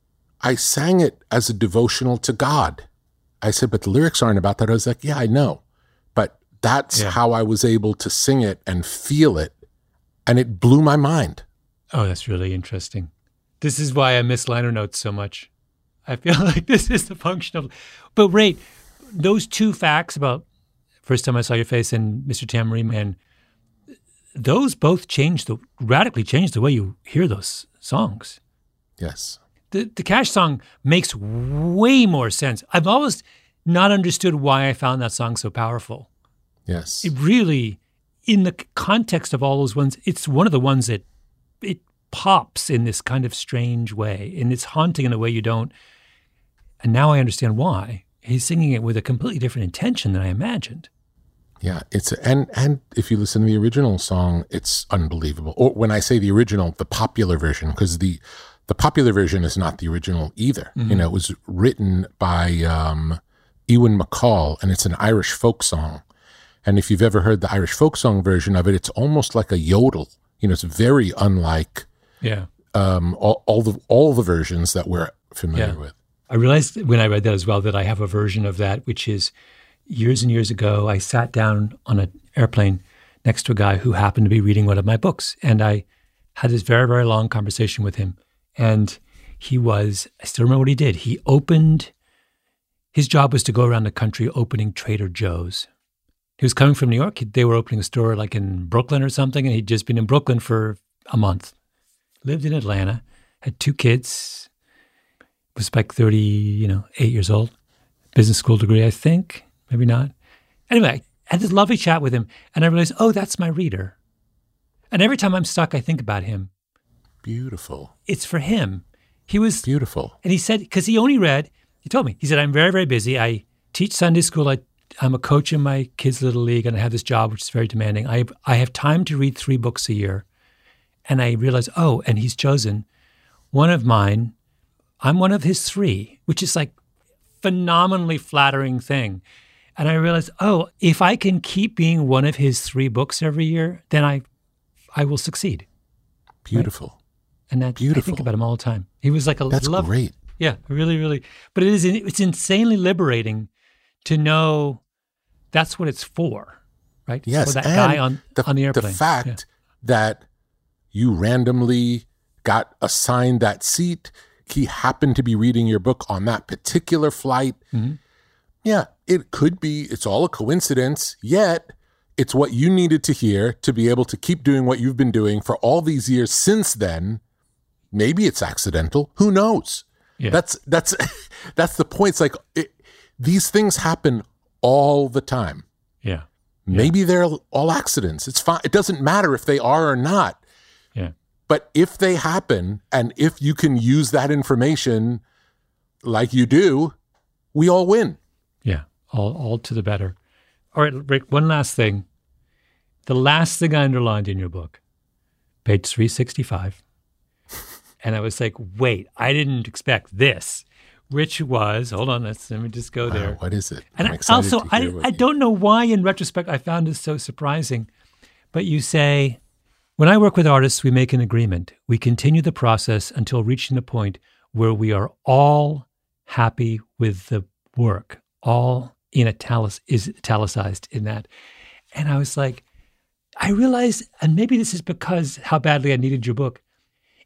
I sang it as a devotional to God." I said, "But the lyrics aren't about that." I was like, "Yeah, I know, but that's Yeah. how I was able to sing it and feel it, and it blew my mind." Oh, that's really interesting. This is why I miss liner notes so much. I feel like this is the function of. But Ray, those two facts about first time I saw your face and Mr. Tambourine Man, those both changed the radically changed the way you hear those songs. Yes. The the Cash song makes way more sense. I've always not understood why I found that song so powerful. Yes. It really, in the context of all those ones, it's one of the ones that it pops in this kind of strange way, and it's haunting in a way you don't. And now I understand why. He's singing it with a completely different intention than I imagined. Yeah, it's and and if you listen to the original song, it's unbelievable. Or when I say the original, the popular version, because the the popular version is not the original either. You know, it was written by um, Ewan MacColl, and it's an Irish folk song. And if you've ever heard the Irish folk song version of it, it's almost like a yodel. You know, it's very unlike Yeah. um, all, all the all the versions that we're familiar Yeah. with. I realized when I read that as well that I have a version of that, which is years and years ago, I sat down on an airplane next to a guy who happened to be reading one of my books. And I had this very, very long conversation with him. And he was, I still remember what he did. He opened, his job was to go around the country opening Trader Joe's. He was coming from New York. They were opening a store like in Brooklyn or something. And he'd just been in Brooklyn for a month. Lived in Atlanta, had two kids, was like 30, you know, eight years old, business school degree, I think, maybe not. Anyway, I had this lovely chat with him, and I realized, oh, that's my reader. And every time I'm stuck, I think about him. Beautiful. It's for him. He was Beautiful. And he said, because he only read, he told me, he said, I'm very, very busy. I teach Sunday school. I, I'm a coach in my kids' little league, and I have this job, which is very demanding. I, I have time to read three books a year. And I realized, oh, and he's chosen one of mine. I'm one of his three, which is like phenomenally flattering thing. And I realized, oh, if I can keep being one of his three books every year, then I, I will succeed. Beautiful. And that, I Beautiful. think about him all the time. He was like a That's love, great. yeah, really, really. But it is it's insanely liberating to know that's what it's for, right? Yes. for that and guy on the, on the airplane. The fact that you randomly got assigned that seat, he happened to be reading your book on that particular flight. Mhm. Yeah, it could be, it's all a coincidence, yet it's what you needed to hear to be able to keep doing what you've been doing for all these years since then. Maybe it's accidental. Who knows? Yeah. That's that's that's the point. It's like it, these things happen all the time. yeah, Maybe they're all accidents. It's fine. It doesn't matter if they are or not. yeah, But if they happen and if you can use that information like you do, we all win. yeah. All all to the better. All right, Rick. One last thing. The last thing I underlined in your book, page three sixty five, and I was like, wait, I didn't expect this. Which was hold on, let's let me just go there. Wow, what is it? And excited also, I, I don't know why, in retrospect, I found this so surprising. But you say, when I work with artists, we make an agreement. We continue the process until reaching the point where we are all happy with the work, all in italic is italicized in that. And I was like, I realized, and maybe this is because how badly I needed your book.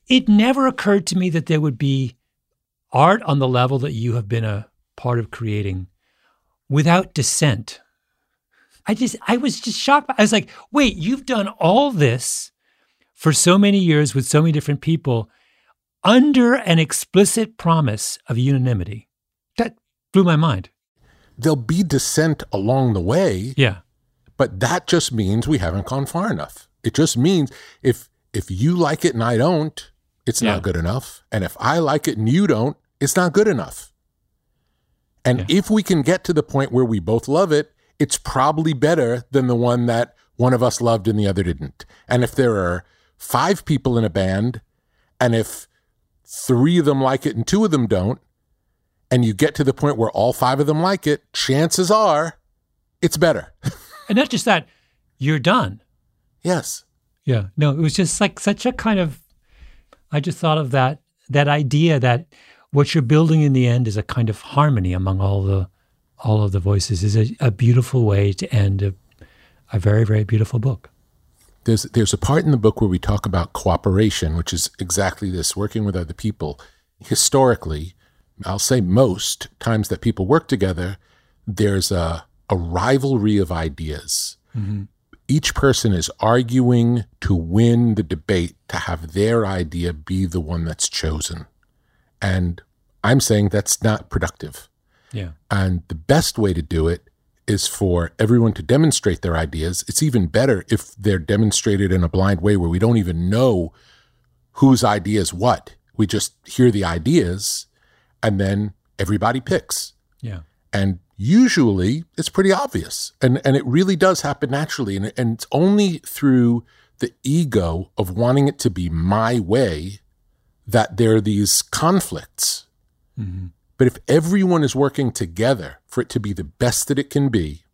It never occurred to me that there would be art on the level that you have been a part of creating without dissent. I just, I was just shocked. I was like, wait, you've done all this for so many years with so many different people under an explicit promise of unanimity. That blew my mind. There'll be dissent along the way, Yeah. but that just means we haven't gone far enough. It just means if if you like it and I don't, it's Yeah. not good enough. And if I like it and you don't, it's not good enough. And Yeah. if we can get to the point where we both love it, it's probably better than the one that one of us loved and the other didn't. And if there are five people in a band, and if three of them like it and two of them don't, and you get to the point where all five of them like it, chances are it's better. And not just that, you're done. yes. Yeah. No, it was just like such a kind of I just thought of that that idea that what you're building in the end is a kind of harmony among all the all of the voices is a, a beautiful way to end a, a very, very beautiful book. There's there's a part in the book where we talk about cooperation, which is exactly this, working with other people. Historically, I'll say most times that people work together, there's a a rivalry of ideas. Mm-hmm. Each person is arguing to win the debate to have their idea be the one that's chosen. And I'm saying that's not productive. Yeah. And the best way to do it is for everyone to demonstrate their ideas. It's even better if they're demonstrated in a blind way where we don't even know whose idea is what. We just hear the ideas and then everybody picks. Yeah. And usually it's pretty obvious. And, and it really does happen naturally. And, and it's only through the ego of wanting it to be my way that there are these conflicts. Mm-hmm. But if everyone is working together for it to be the best that it can be,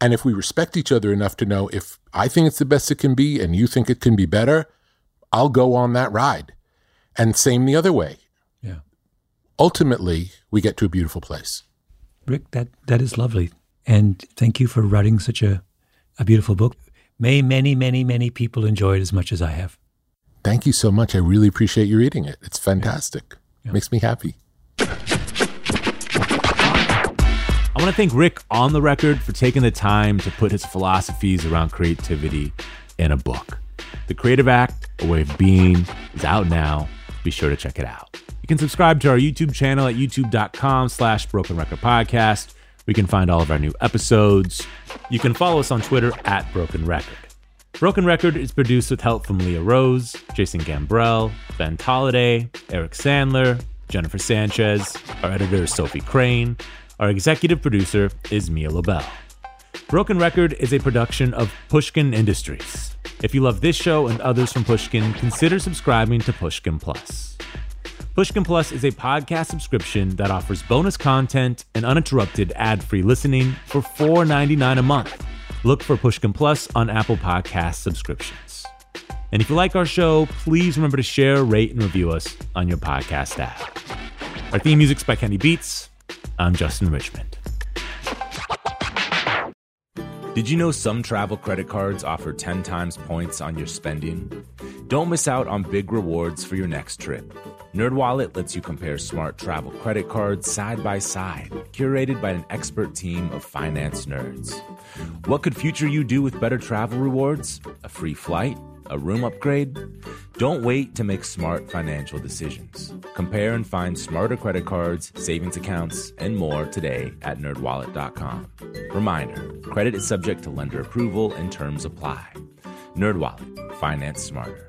and if we respect each other enough to know if I think it's the best it can be and you think it can be better, I'll go on that ride. And same the other way. Yeah. Ultimately, we get to a beautiful place. Rick, that that is lovely. And thank you for writing such a, a beautiful book. May many, many, many people enjoy it as much as I have. Thank you so much. I really appreciate you reading it. It's fantastic. Makes me happy. I want to thank Rick on the record for taking the time to put his philosophies around creativity in a book. The Creative Act, A Way of Being, is out now. Be sure to check it out. You can subscribe to our YouTube channel at youtube.com slash broken record podcast. We can find all of our new episodes. You can follow us on Twitter at Broken Record. Broken Record is produced with help from Leah Rose, Jason Gambrell, Ben Tolliday, Eric Sandler, Jennifer Sanchez. Our editor is Sophie Crane. Our executive producer is Mia Lobel. Broken Record is a production of Pushkin Industries. If you love this show and others from Pushkin, consider subscribing to Pushkin Plus. Pushkin Plus is a podcast subscription that offers bonus content and uninterrupted ad-free listening for $4.99 a month. Look for Pushkin Plus on Apple Podcast subscriptions. And if you like our show, please remember to share, rate, and review us on your podcast app. Our theme music's by Kenny Beats. I'm Justin Richmond. Did you know some travel credit cards offer 10 times points on your spending? Don't miss out on big rewards for your next trip. NerdWallet lets you compare smart travel credit cards side by side, curated by an expert team of finance nerds. What could future you do with better travel rewards? A free flight? A room upgrade? Don't wait to make smart financial decisions. Compare and find smarter credit cards, savings accounts, and more today at nerdwallet.com. Reminder, credit is subject to lender approval and terms apply. NerdWallet, finance smarter.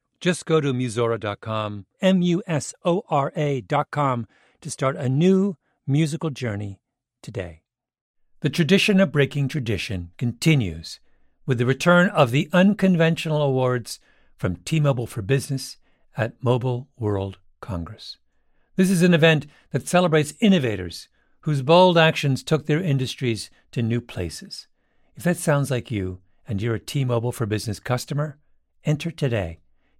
Just go to Musora.com, M U S O R A.com, to start a new musical journey today. The tradition of breaking tradition continues with the return of the unconventional awards from T Mobile for Business at Mobile World Congress. This is an event that celebrates innovators whose bold actions took their industries to new places. If that sounds like you and you're a T Mobile for Business customer, enter today.